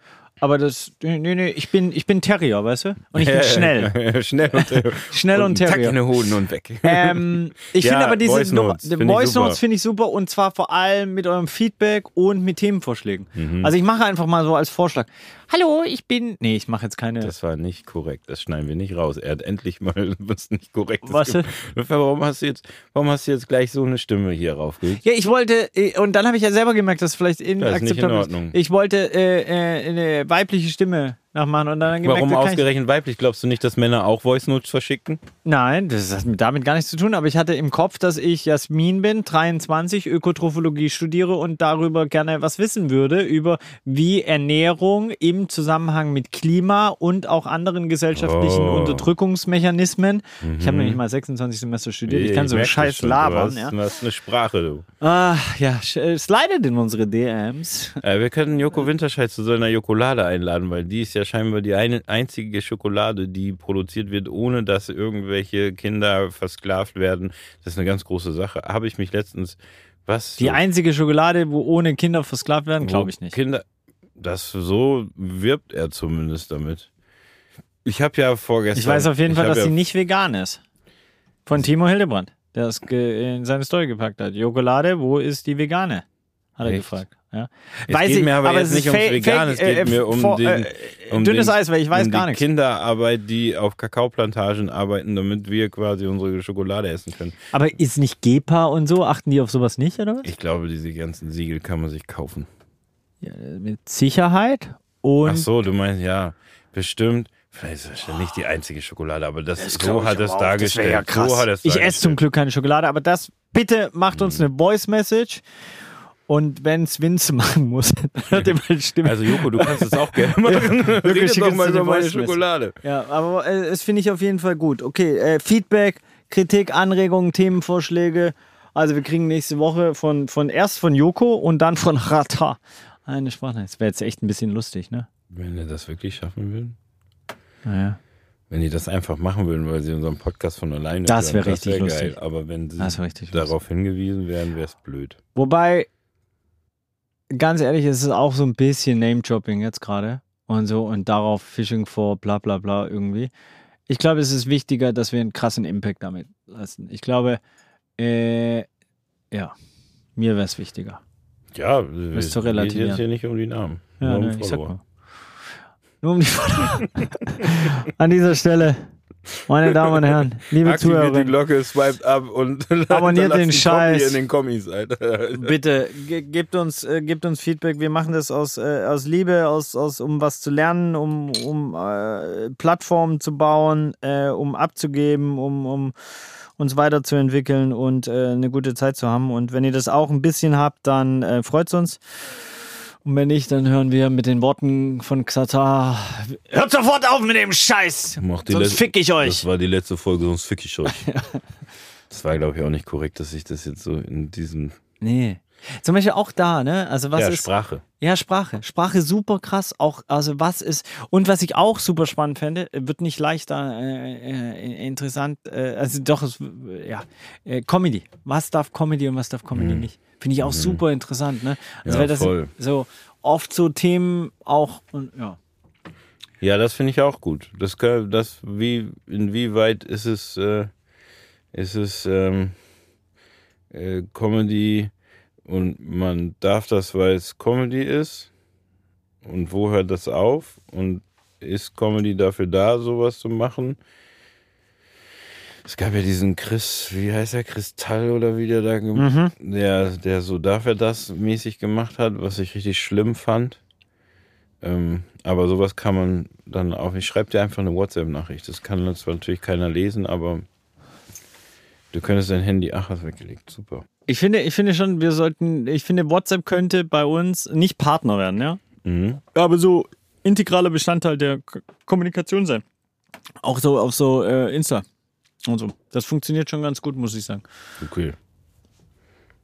Aber das, nee, nee, ich bin, ich bin Terrier, weißt du? Und ich bin schnell. schnell und, Schnell und Zack Terrier. in den Hoden und weg. Ähm, ich Ja, finde aber diese Voice Notes finde ich finde ich super und zwar vor allem mit eurem Feedback und mit Themenvorschlägen. Mhm. Also ich mache einfach mal so als Vorschlag. Hallo, ich bin. Nee, ich mache jetzt keine. Das war nicht korrekt. Das schneiden wir nicht raus. Er hat endlich mal was nicht korrektes Was. Warum hast du jetzt, warum hast du jetzt gleich so eine Stimme hier raufgelegt? Ja, ich wollte, äh, und dann habe ich ja selber gemerkt, dass vielleicht Das ist nicht in inakzeptabel Ordnung. Ich wollte äh, äh, weibliche Stimme nachmachen und dann gemerkt, Warum ich- ausgerechnet weiblich? Glaubst du nicht, dass Männer auch Voice Notes verschicken? Nein, das hat mit- damit gar nichts zu tun, aber ich hatte im Kopf, dass ich Jasmin bin, 23, Ökotrophologie studiere und darüber gerne was wissen würde, über wie Ernährung im Zusammenhang mit Klima und auch anderen gesellschaftlichen Oh. Unterdrückungsmechanismen. Ich habe nämlich mal 26 Semester studiert, ich kann so einen Scheiß schon, labern. Du hast, Ja. du hast eine Sprache, du. Ah, ja, sch- äh, slidet in unsere DMs. Äh, wir können Joko Winterscheid zu so einer Jokolade einladen, weil die ist ja scheinbar die eine, einzige Schokolade, die produziert wird, ohne dass irgendwelche Kinder versklavt werden. Das ist eine ganz große Sache. Habe ich mich letztens, was? Die so- einzige Schokolade, wo ohne Kinder versklavt werden, glaube ich nicht. Kinder, das so wirbt er zumindest damit. Ich habe ja vorgestern. Ich weiß auf jeden Fall, dass ja, sie nicht vegan ist. Von Timo Hildebrand, der es in seine Story gepackt hat. Jokolade, wo ist die vegane? Hat er Echt? gefragt. Ja. Es geht mir aber jetzt es ist nicht ums Vegan, es geht mir um vor- den- um dünnes den- Eis, weil ich weiß um gar die nichts. Kinderarbeit, die auf Kakaoplantagen arbeiten, damit wir quasi unsere Schokolade essen können. Aber ist nicht GEPA und so? Achten die auf sowas nicht, oder was? Ich glaube, diese ganzen Siegel kann man sich kaufen. Ja, mit Sicherheit. Und Ach so, du meinst, ja, bestimmt. Vielleicht ist das ja nicht die einzige Schokolade, aber das, Das so ich hat aber es auch. dargestellt. Das ja krass. So hat es ich esse zum dargestellt. Glück keine Schokolade, aber das bitte macht uns eine Voice Message. Und wenn es Vince machen muss, dann hört ihr meine Stimme. Also Joko, du kannst es auch gerne machen. wirklich, Rede schick doch mal über meine. Schokolade. Ja, aber äh, es finde ich auf jeden Fall gut. Okay, äh, Feedback, Kritik, Anregungen, Themenvorschläge. Also wir kriegen nächste Woche von, von erst von Joko und dann von Rata eine Sprache. Das wäre jetzt echt ein bisschen lustig, ne? Wenn wir das wirklich schaffen würden. Naja. Wenn die das einfach machen würden, weil sie unseren Podcast von alleine Das wär hören, richtig wär lustig. geil. Aber wenn sie darauf hingewiesen wären, wäre es blöd. Wobei, ganz ehrlich, es ist auch so ein bisschen Name-Dropping jetzt gerade und so und darauf Fishing for bla bla bla irgendwie. Ich glaube, es ist wichtiger, dass wir einen krassen Impact damit leisten. Ich glaube, äh, ja, mir wäre es wichtiger. Ja, zu es geht jetzt hier nicht um die Namen. Ja, nur um ne, Follower. Nur um die Follower. An dieser Stelle, meine Damen und Herren, liebe Aktiviert die Zuhörerinnen, Glocke, swiped ab und Abonniert den Scheiß. In den Kommis, Alter. bitte ge gebt uns, äh, gebt uns Feedback. Wir machen das aus, äh, aus Liebe, aus, aus, um was zu lernen, um, um äh, Plattformen zu bauen, äh, um abzugeben, um, um uns weiterzuentwickeln und äh, eine gute Zeit zu haben. Und wenn ihr das auch ein bisschen habt, dann äh, freut es uns. Und wenn nicht, dann hören wir mit den Worten von Xatar. Hört sofort auf mit dem Scheiß! Sonst fick ich euch! Das war die letzte Folge, sonst fick ich euch. Das war, glaube ich, auch nicht korrekt, dass ich das jetzt so in diesem. Nee. Zum Beispiel auch da, ne? Also was ja, ist. Sprache. Ja, Sprache. Sprache super krass. Auch, also was ist. Und was ich auch super spannend fände, wird nicht leichter äh, äh, interessant, äh, also doch, ja, äh, Comedy. Was darf Comedy und was darf Comedy nicht? Finde ich auch super interessant, ne? Also Ja, weil das voll. so oft so Themen auch und ja. Ja, das finde ich auch gut. Das, das wie, inwieweit ist es, äh, ist es ähm, äh, Comedy und man darf das, weil es Comedy ist? Und wo hört das auf? Und ist Comedy dafür da, sowas zu machen? Es gab ja diesen Chris, wie heißt er, Kristall oder wie der da, gem- der, der so dafür das mäßig gemacht hat, was ich richtig schlimm fand. Ähm, aber sowas kann man dann auch. Ich schreibe dir einfach eine WhatsApp-Nachricht. Das kann zwar natürlich keiner lesen, aber du könntest dein Handy. Ach, hast weggelegt. Super. Ich finde, ich finde schon, wir sollten, ich finde, WhatsApp könnte bei uns nicht Partner werden, ja? Mhm. aber so integraler Bestandteil der Kommunikation sein. Auch so auf so äh, Insta und so. Das funktioniert schon ganz gut, muss ich sagen. Okay.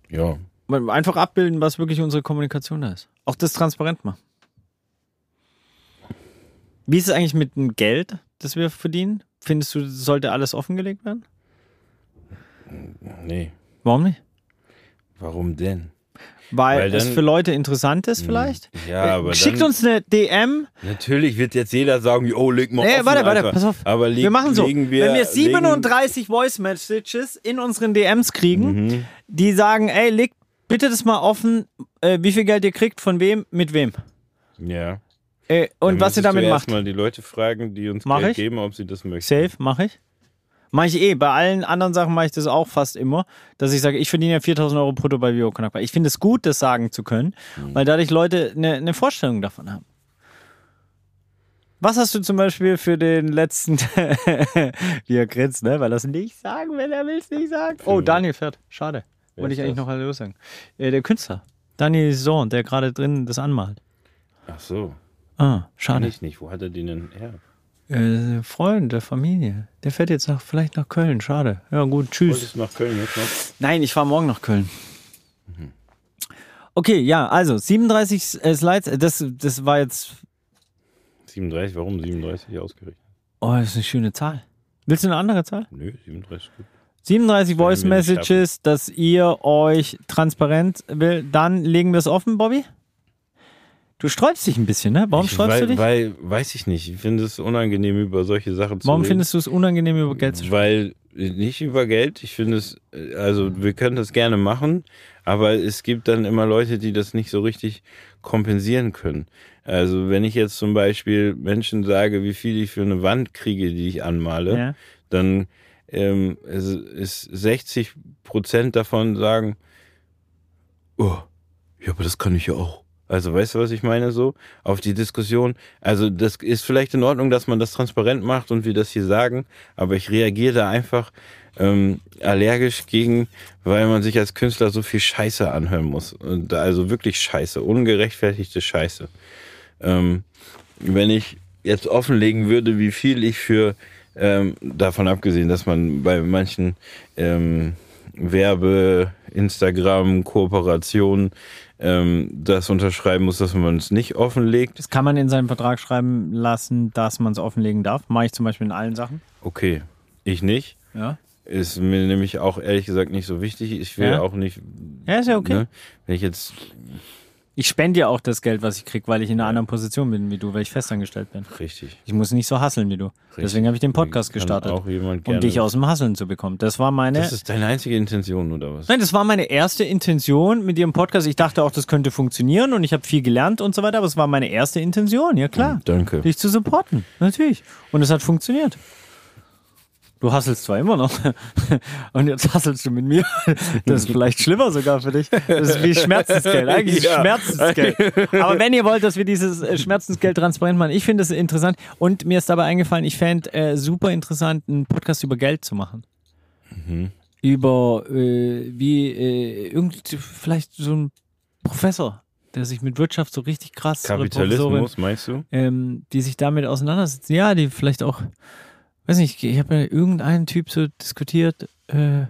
Ja. Einfach abbilden, was wirklich unsere Kommunikation da ist. Auch das transparent machen. Wie ist es eigentlich mit dem Geld, das wir verdienen? Findest du, sollte alles offengelegt werden? Nee. Warum nicht? Warum denn? Weil, Weil es dann- für Leute interessant ist, vielleicht? Ja, Äh, aber Schickt dann, uns eine DM. Natürlich wird jetzt jeder sagen, oh, leg mal Nee, offen, warte, warte, Alter. pass auf. Aber leg, wir machen so. wir, Wenn wir legen- 37 Voice Messages in unseren DMs kriegen, Mhm. die sagen, ey, legt bitte das mal offen, äh, wie viel Geld ihr kriegt, von wem, mit wem. Ja. Äh, und Dann was ihr damit du macht. erstmal die Leute fragen, die uns Mach Geld ich? geben, ob sie das möchten. Safe, mache ich. Mache ich eh. Bei allen anderen Sachen mache ich das auch fast immer, dass ich sage, ich verdiene ja 4000 Euro brutto bei Vivo Knackbar. Ich finde es gut, das sagen zu können, Mhm. weil dadurch Leute eine, eine Vorstellung davon haben. Was hast du zum Beispiel für den letzten, wie er grinst, ne? Weil er es nicht sagen will, er will es nicht sagen. Oh, Daniel fährt. Schade. Wer Wollte ich eigentlich das? noch Hallo sagen. Äh, der Künstler. Daniel Sohn, der gerade drin das anmalt. Ach so, Ah, kann schade. ich nicht. Wo hat er den denn her? Äh, Freund der Familie. Der fährt jetzt nach, vielleicht nach Köln. Schade. Ja, gut. Tschüss. Wolltest du nach Köln jetzt noch? Nein, ich fahre morgen nach Köln. Okay, ja, also 37 äh, Slides. Das, das war jetzt. 37, warum 37 ausgerechnet? Oh, das ist eine schöne Zahl. Willst du eine andere Zahl? Nö, 37 ist gut. 37 Voice Messages, dass ihr euch transparent will. Dann legen wir es offen, Bobby. Du sträubst dich ein bisschen, ne? Warum ich, sträubst weil, du dich? Weil, weiß ich nicht. Ich finde es unangenehm, über solche Sachen zu Warum reden. findest du es unangenehm, über Geld zu sprechen? Weil nicht über Geld. Ich finde es, also wir können das gerne machen, aber es gibt dann immer Leute, die das nicht so richtig kompensieren können. Also wenn ich jetzt zum Beispiel Menschen sage, wie viel ich für eine Wand kriege, die ich anmale, Ja. dann ähm, es ist 60 Prozent davon sagen, oh, ja, aber das kann ich ja auch. Also weißt du, was ich meine so? Auf die Diskussion. Also das ist vielleicht in Ordnung, dass man das transparent macht und wir das hier sagen, aber ich reagiere da einfach ähm, allergisch gegen, weil man sich als Künstler so viel Scheiße anhören muss. Und also wirklich Scheiße, ungerechtfertigte Scheiße. Ähm, wenn ich jetzt offenlegen würde, wie viel ich für, ähm, davon abgesehen, dass man bei manchen ähm, Werbe, Instagram, Kooperationen ähm, das unterschreiben muss, dass man es nicht offenlegt. Das kann man in seinem Vertrag schreiben lassen, dass man es offenlegen darf. Mache ich zum Beispiel in allen Sachen. Okay, ich nicht. Ja. Ist mir nämlich auch ehrlich gesagt nicht so wichtig. Ich will Ja? auch nicht. Ja, ist ja okay. Ne, wenn ich jetzt Ich spende ja auch das Geld, was ich kriege, weil ich in einer anderen Position bin wie du, weil ich festangestellt bin. richtig. Ich muss nicht so hasseln wie du. Deswegen habe ich den Podcast gestartet, Auch jemand um dich aus dem Hasseln zu bekommen. Das war meine. Das ist deine einzige Intention oder was? Nein, das war meine erste Intention mit ihrem Podcast. Ich dachte auch, das könnte funktionieren und ich habe viel gelernt und so weiter, aber es war meine erste Intention, ja klar. Danke. Dich zu supporten, natürlich. Und es hat funktioniert. Du hasselst zwar immer noch und jetzt hasselst du mit mir. Das ist vielleicht schlimmer sogar für dich. Das ist wie Schmerzensgeld. Eigentlich es Ja. Schmerzensgeld. Aber wenn ihr wollt, dass wir dieses äh, Schmerzensgeld transparent machen, ich finde das interessant. Und mir ist dabei eingefallen, ich fände äh, super interessant, einen Podcast über Geld zu machen. Über äh, wie äh, irgendwie vielleicht so ein Professor, der sich mit Wirtschaft so richtig krass Kapitalismus, meinst du? ähm, die sich damit auseinandersetzen. Ja, die vielleicht auch, weiß nicht, ich habe ja irgendeinen Typ so diskutiert, äh,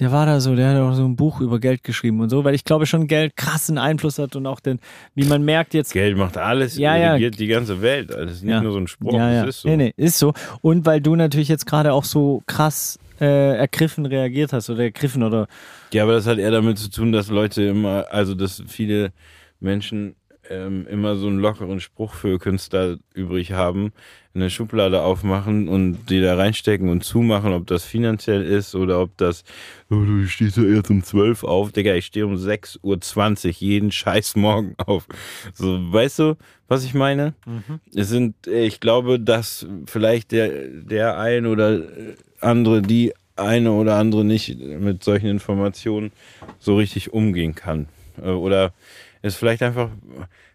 der war da so, der hat auch so ein Buch über Geld geschrieben und so, weil ich glaube schon Geld krassen Einfluss hat und auch den, wie man merkt jetzt. Geld macht alles, Ja, ja. regiert die ganze Welt. Also Das ist nicht Ja. nur so ein Spruch, ja, ja. das ist so. Nee, nee, ist so. Und weil du natürlich jetzt gerade auch so krass äh, ergriffen reagiert hast oder ergriffen oder Ja, aber das hat eher damit zu tun, dass Leute immer, also dass viele Menschen ähm, immer so einen lockeren Spruch für Künstler übrig haben, eine Schublade aufmachen und die da reinstecken und zumachen, ob das finanziell ist oder ob das, oh, du stehst ja erst um 12 auf. Digga, ich stehe um 6.20 Uhr jeden scheiß Morgen auf. So, weißt du, was ich meine? Es sind, äh, ich glaube, dass vielleicht der, der ein oder andere, die eine oder andere nicht mit solchen Informationen so richtig umgehen kann. Äh, Oder ist vielleicht einfach,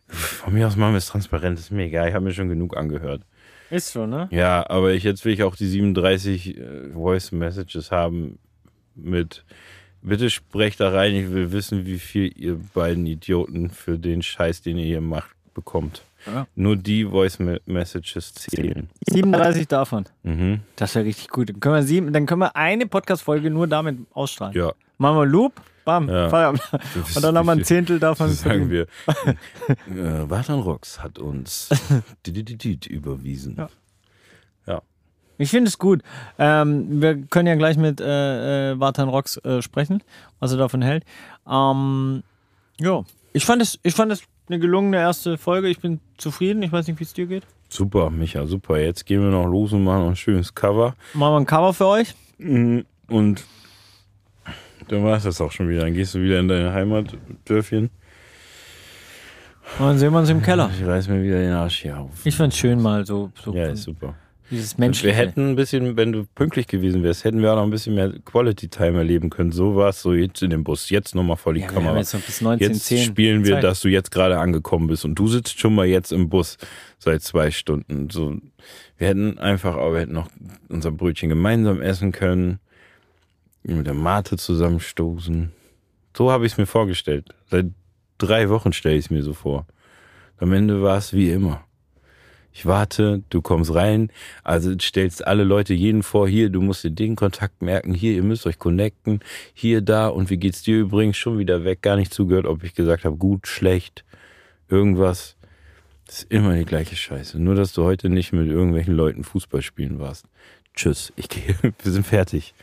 von mir aus machen wir es transparent, ist mir egal, ich habe mir schon genug angehört. ist so, ne? Ja, aber ich, jetzt will ich auch die 37 äh, Voice Messages haben mit, bitte sprecht da rein, ich will wissen, wie viel ihr beiden Idioten für den Scheiß, den ihr hier macht, bekommt. Ja. Nur die Voice Me- Messages zählen. 37 davon. Mhm. Das wäre richtig gut. Dann können wir, sieben, dann können wir eine Podcast-Folge nur damit ausstrahlen. Ja. Machen wir Loop, bam, Ja. Feierabend. Und dann haben wir ein Zehntel davon. sagen wir. äh, Wartan Rocks hat uns überwiesen. Ja. Ich finde es gut. Ähm, wir können ja gleich mit äh, äh, Vartan Rocks äh, sprechen, was er davon hält. Ähm, ja, ich fand es, ich fand es eine gelungene erste Folge. Ich bin zufrieden. Ich weiß nicht, wie es dir geht. Super, Micha, super. Jetzt gehen wir noch los und machen noch ein schönes Cover. Machen wir ein Cover für euch. Mhm. Und dann war es das auch schon wieder. Dann gehst du wieder in deine Heimatdörfchen. Und dann sehen wir uns im Keller. Ich reiß mir wieder den Arsch hier auf. Ich fand es schön mal so. so Ja, ist super. Dieses Wir Menschliche. hätten ein bisschen, wenn du pünktlich gewesen wärst, hätten wir auch noch ein bisschen mehr Quality Time erleben können. So war es so jetzt in dem Bus. Jetzt nochmal vor die ja, wir Kamera. jetzt noch bis 19, Jetzt 10 spielen wir, Zeit. dass du jetzt gerade angekommen bist und du sitzt schon mal jetzt im Bus seit zwei Stunden. So, wir hätten einfach, aber wir hätten noch unser Brötchen gemeinsam essen können, mit der Mate zusammenstoßen. So habe ich es mir vorgestellt. Seit drei Wochen stelle ich es mir so vor. Am Ende war es wie immer. Ich warte, du kommst rein, also stellst alle Leute jeden vor, hier, du musst dir den Kontakt merken, hier, ihr müsst euch connecten, hier, da und wie geht's dir übrigens schon wieder weg, gar nicht zugehört, ob ich gesagt habe, gut, schlecht, irgendwas. Das ist immer die gleiche Scheiße. Nur, dass du heute nicht mit irgendwelchen Leuten Fußball spielen warst. Tschüss, ich gehe, wir sind fertig.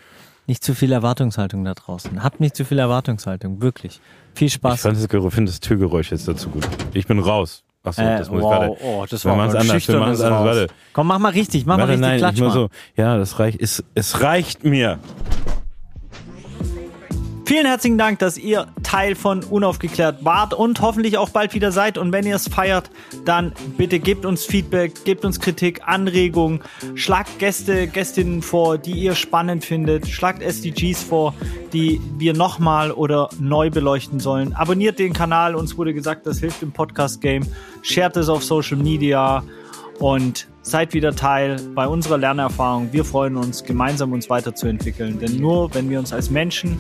Nicht zu viel Erwartungshaltung da draußen. Habt nicht zu viel Erwartungshaltung, wirklich. Viel Ich Spaß. fand das, Geräusch- finde das Türgeräusch jetzt dazu gut. Ich bin raus. Achso, Äh, das muss wow, ich, warte. oh, das war ein anders, wir anders, warte. Komm, mach mal richtig, mach mal Warte, richtig, nein, klatsch ich mal. so, ja, das reicht, es, es reicht mir. Vielen herzlichen Dank, dass ihr Teil von Unaufgeklärt wart und hoffentlich auch bald wieder seid. Und wenn ihr es feiert, dann bitte gebt uns Feedback, gebt uns Kritik, Anregungen, schlagt Gäste, Gästinnen vor, die ihr spannend findet, schlagt SDGs vor, die wir nochmal oder neu beleuchten sollen. Abonniert den Kanal, uns wurde gesagt, das hilft im Podcast-Game. Shared es auf Social Media und seid wieder Teil bei unserer Lernerfahrung. Wir freuen uns, gemeinsam uns weiterzuentwickeln. Denn nur wenn wir uns als Menschen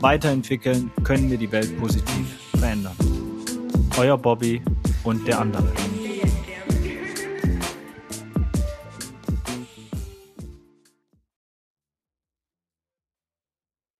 weiterentwickeln, können wir die Welt positiv verändern. Euer Bobby und der andere.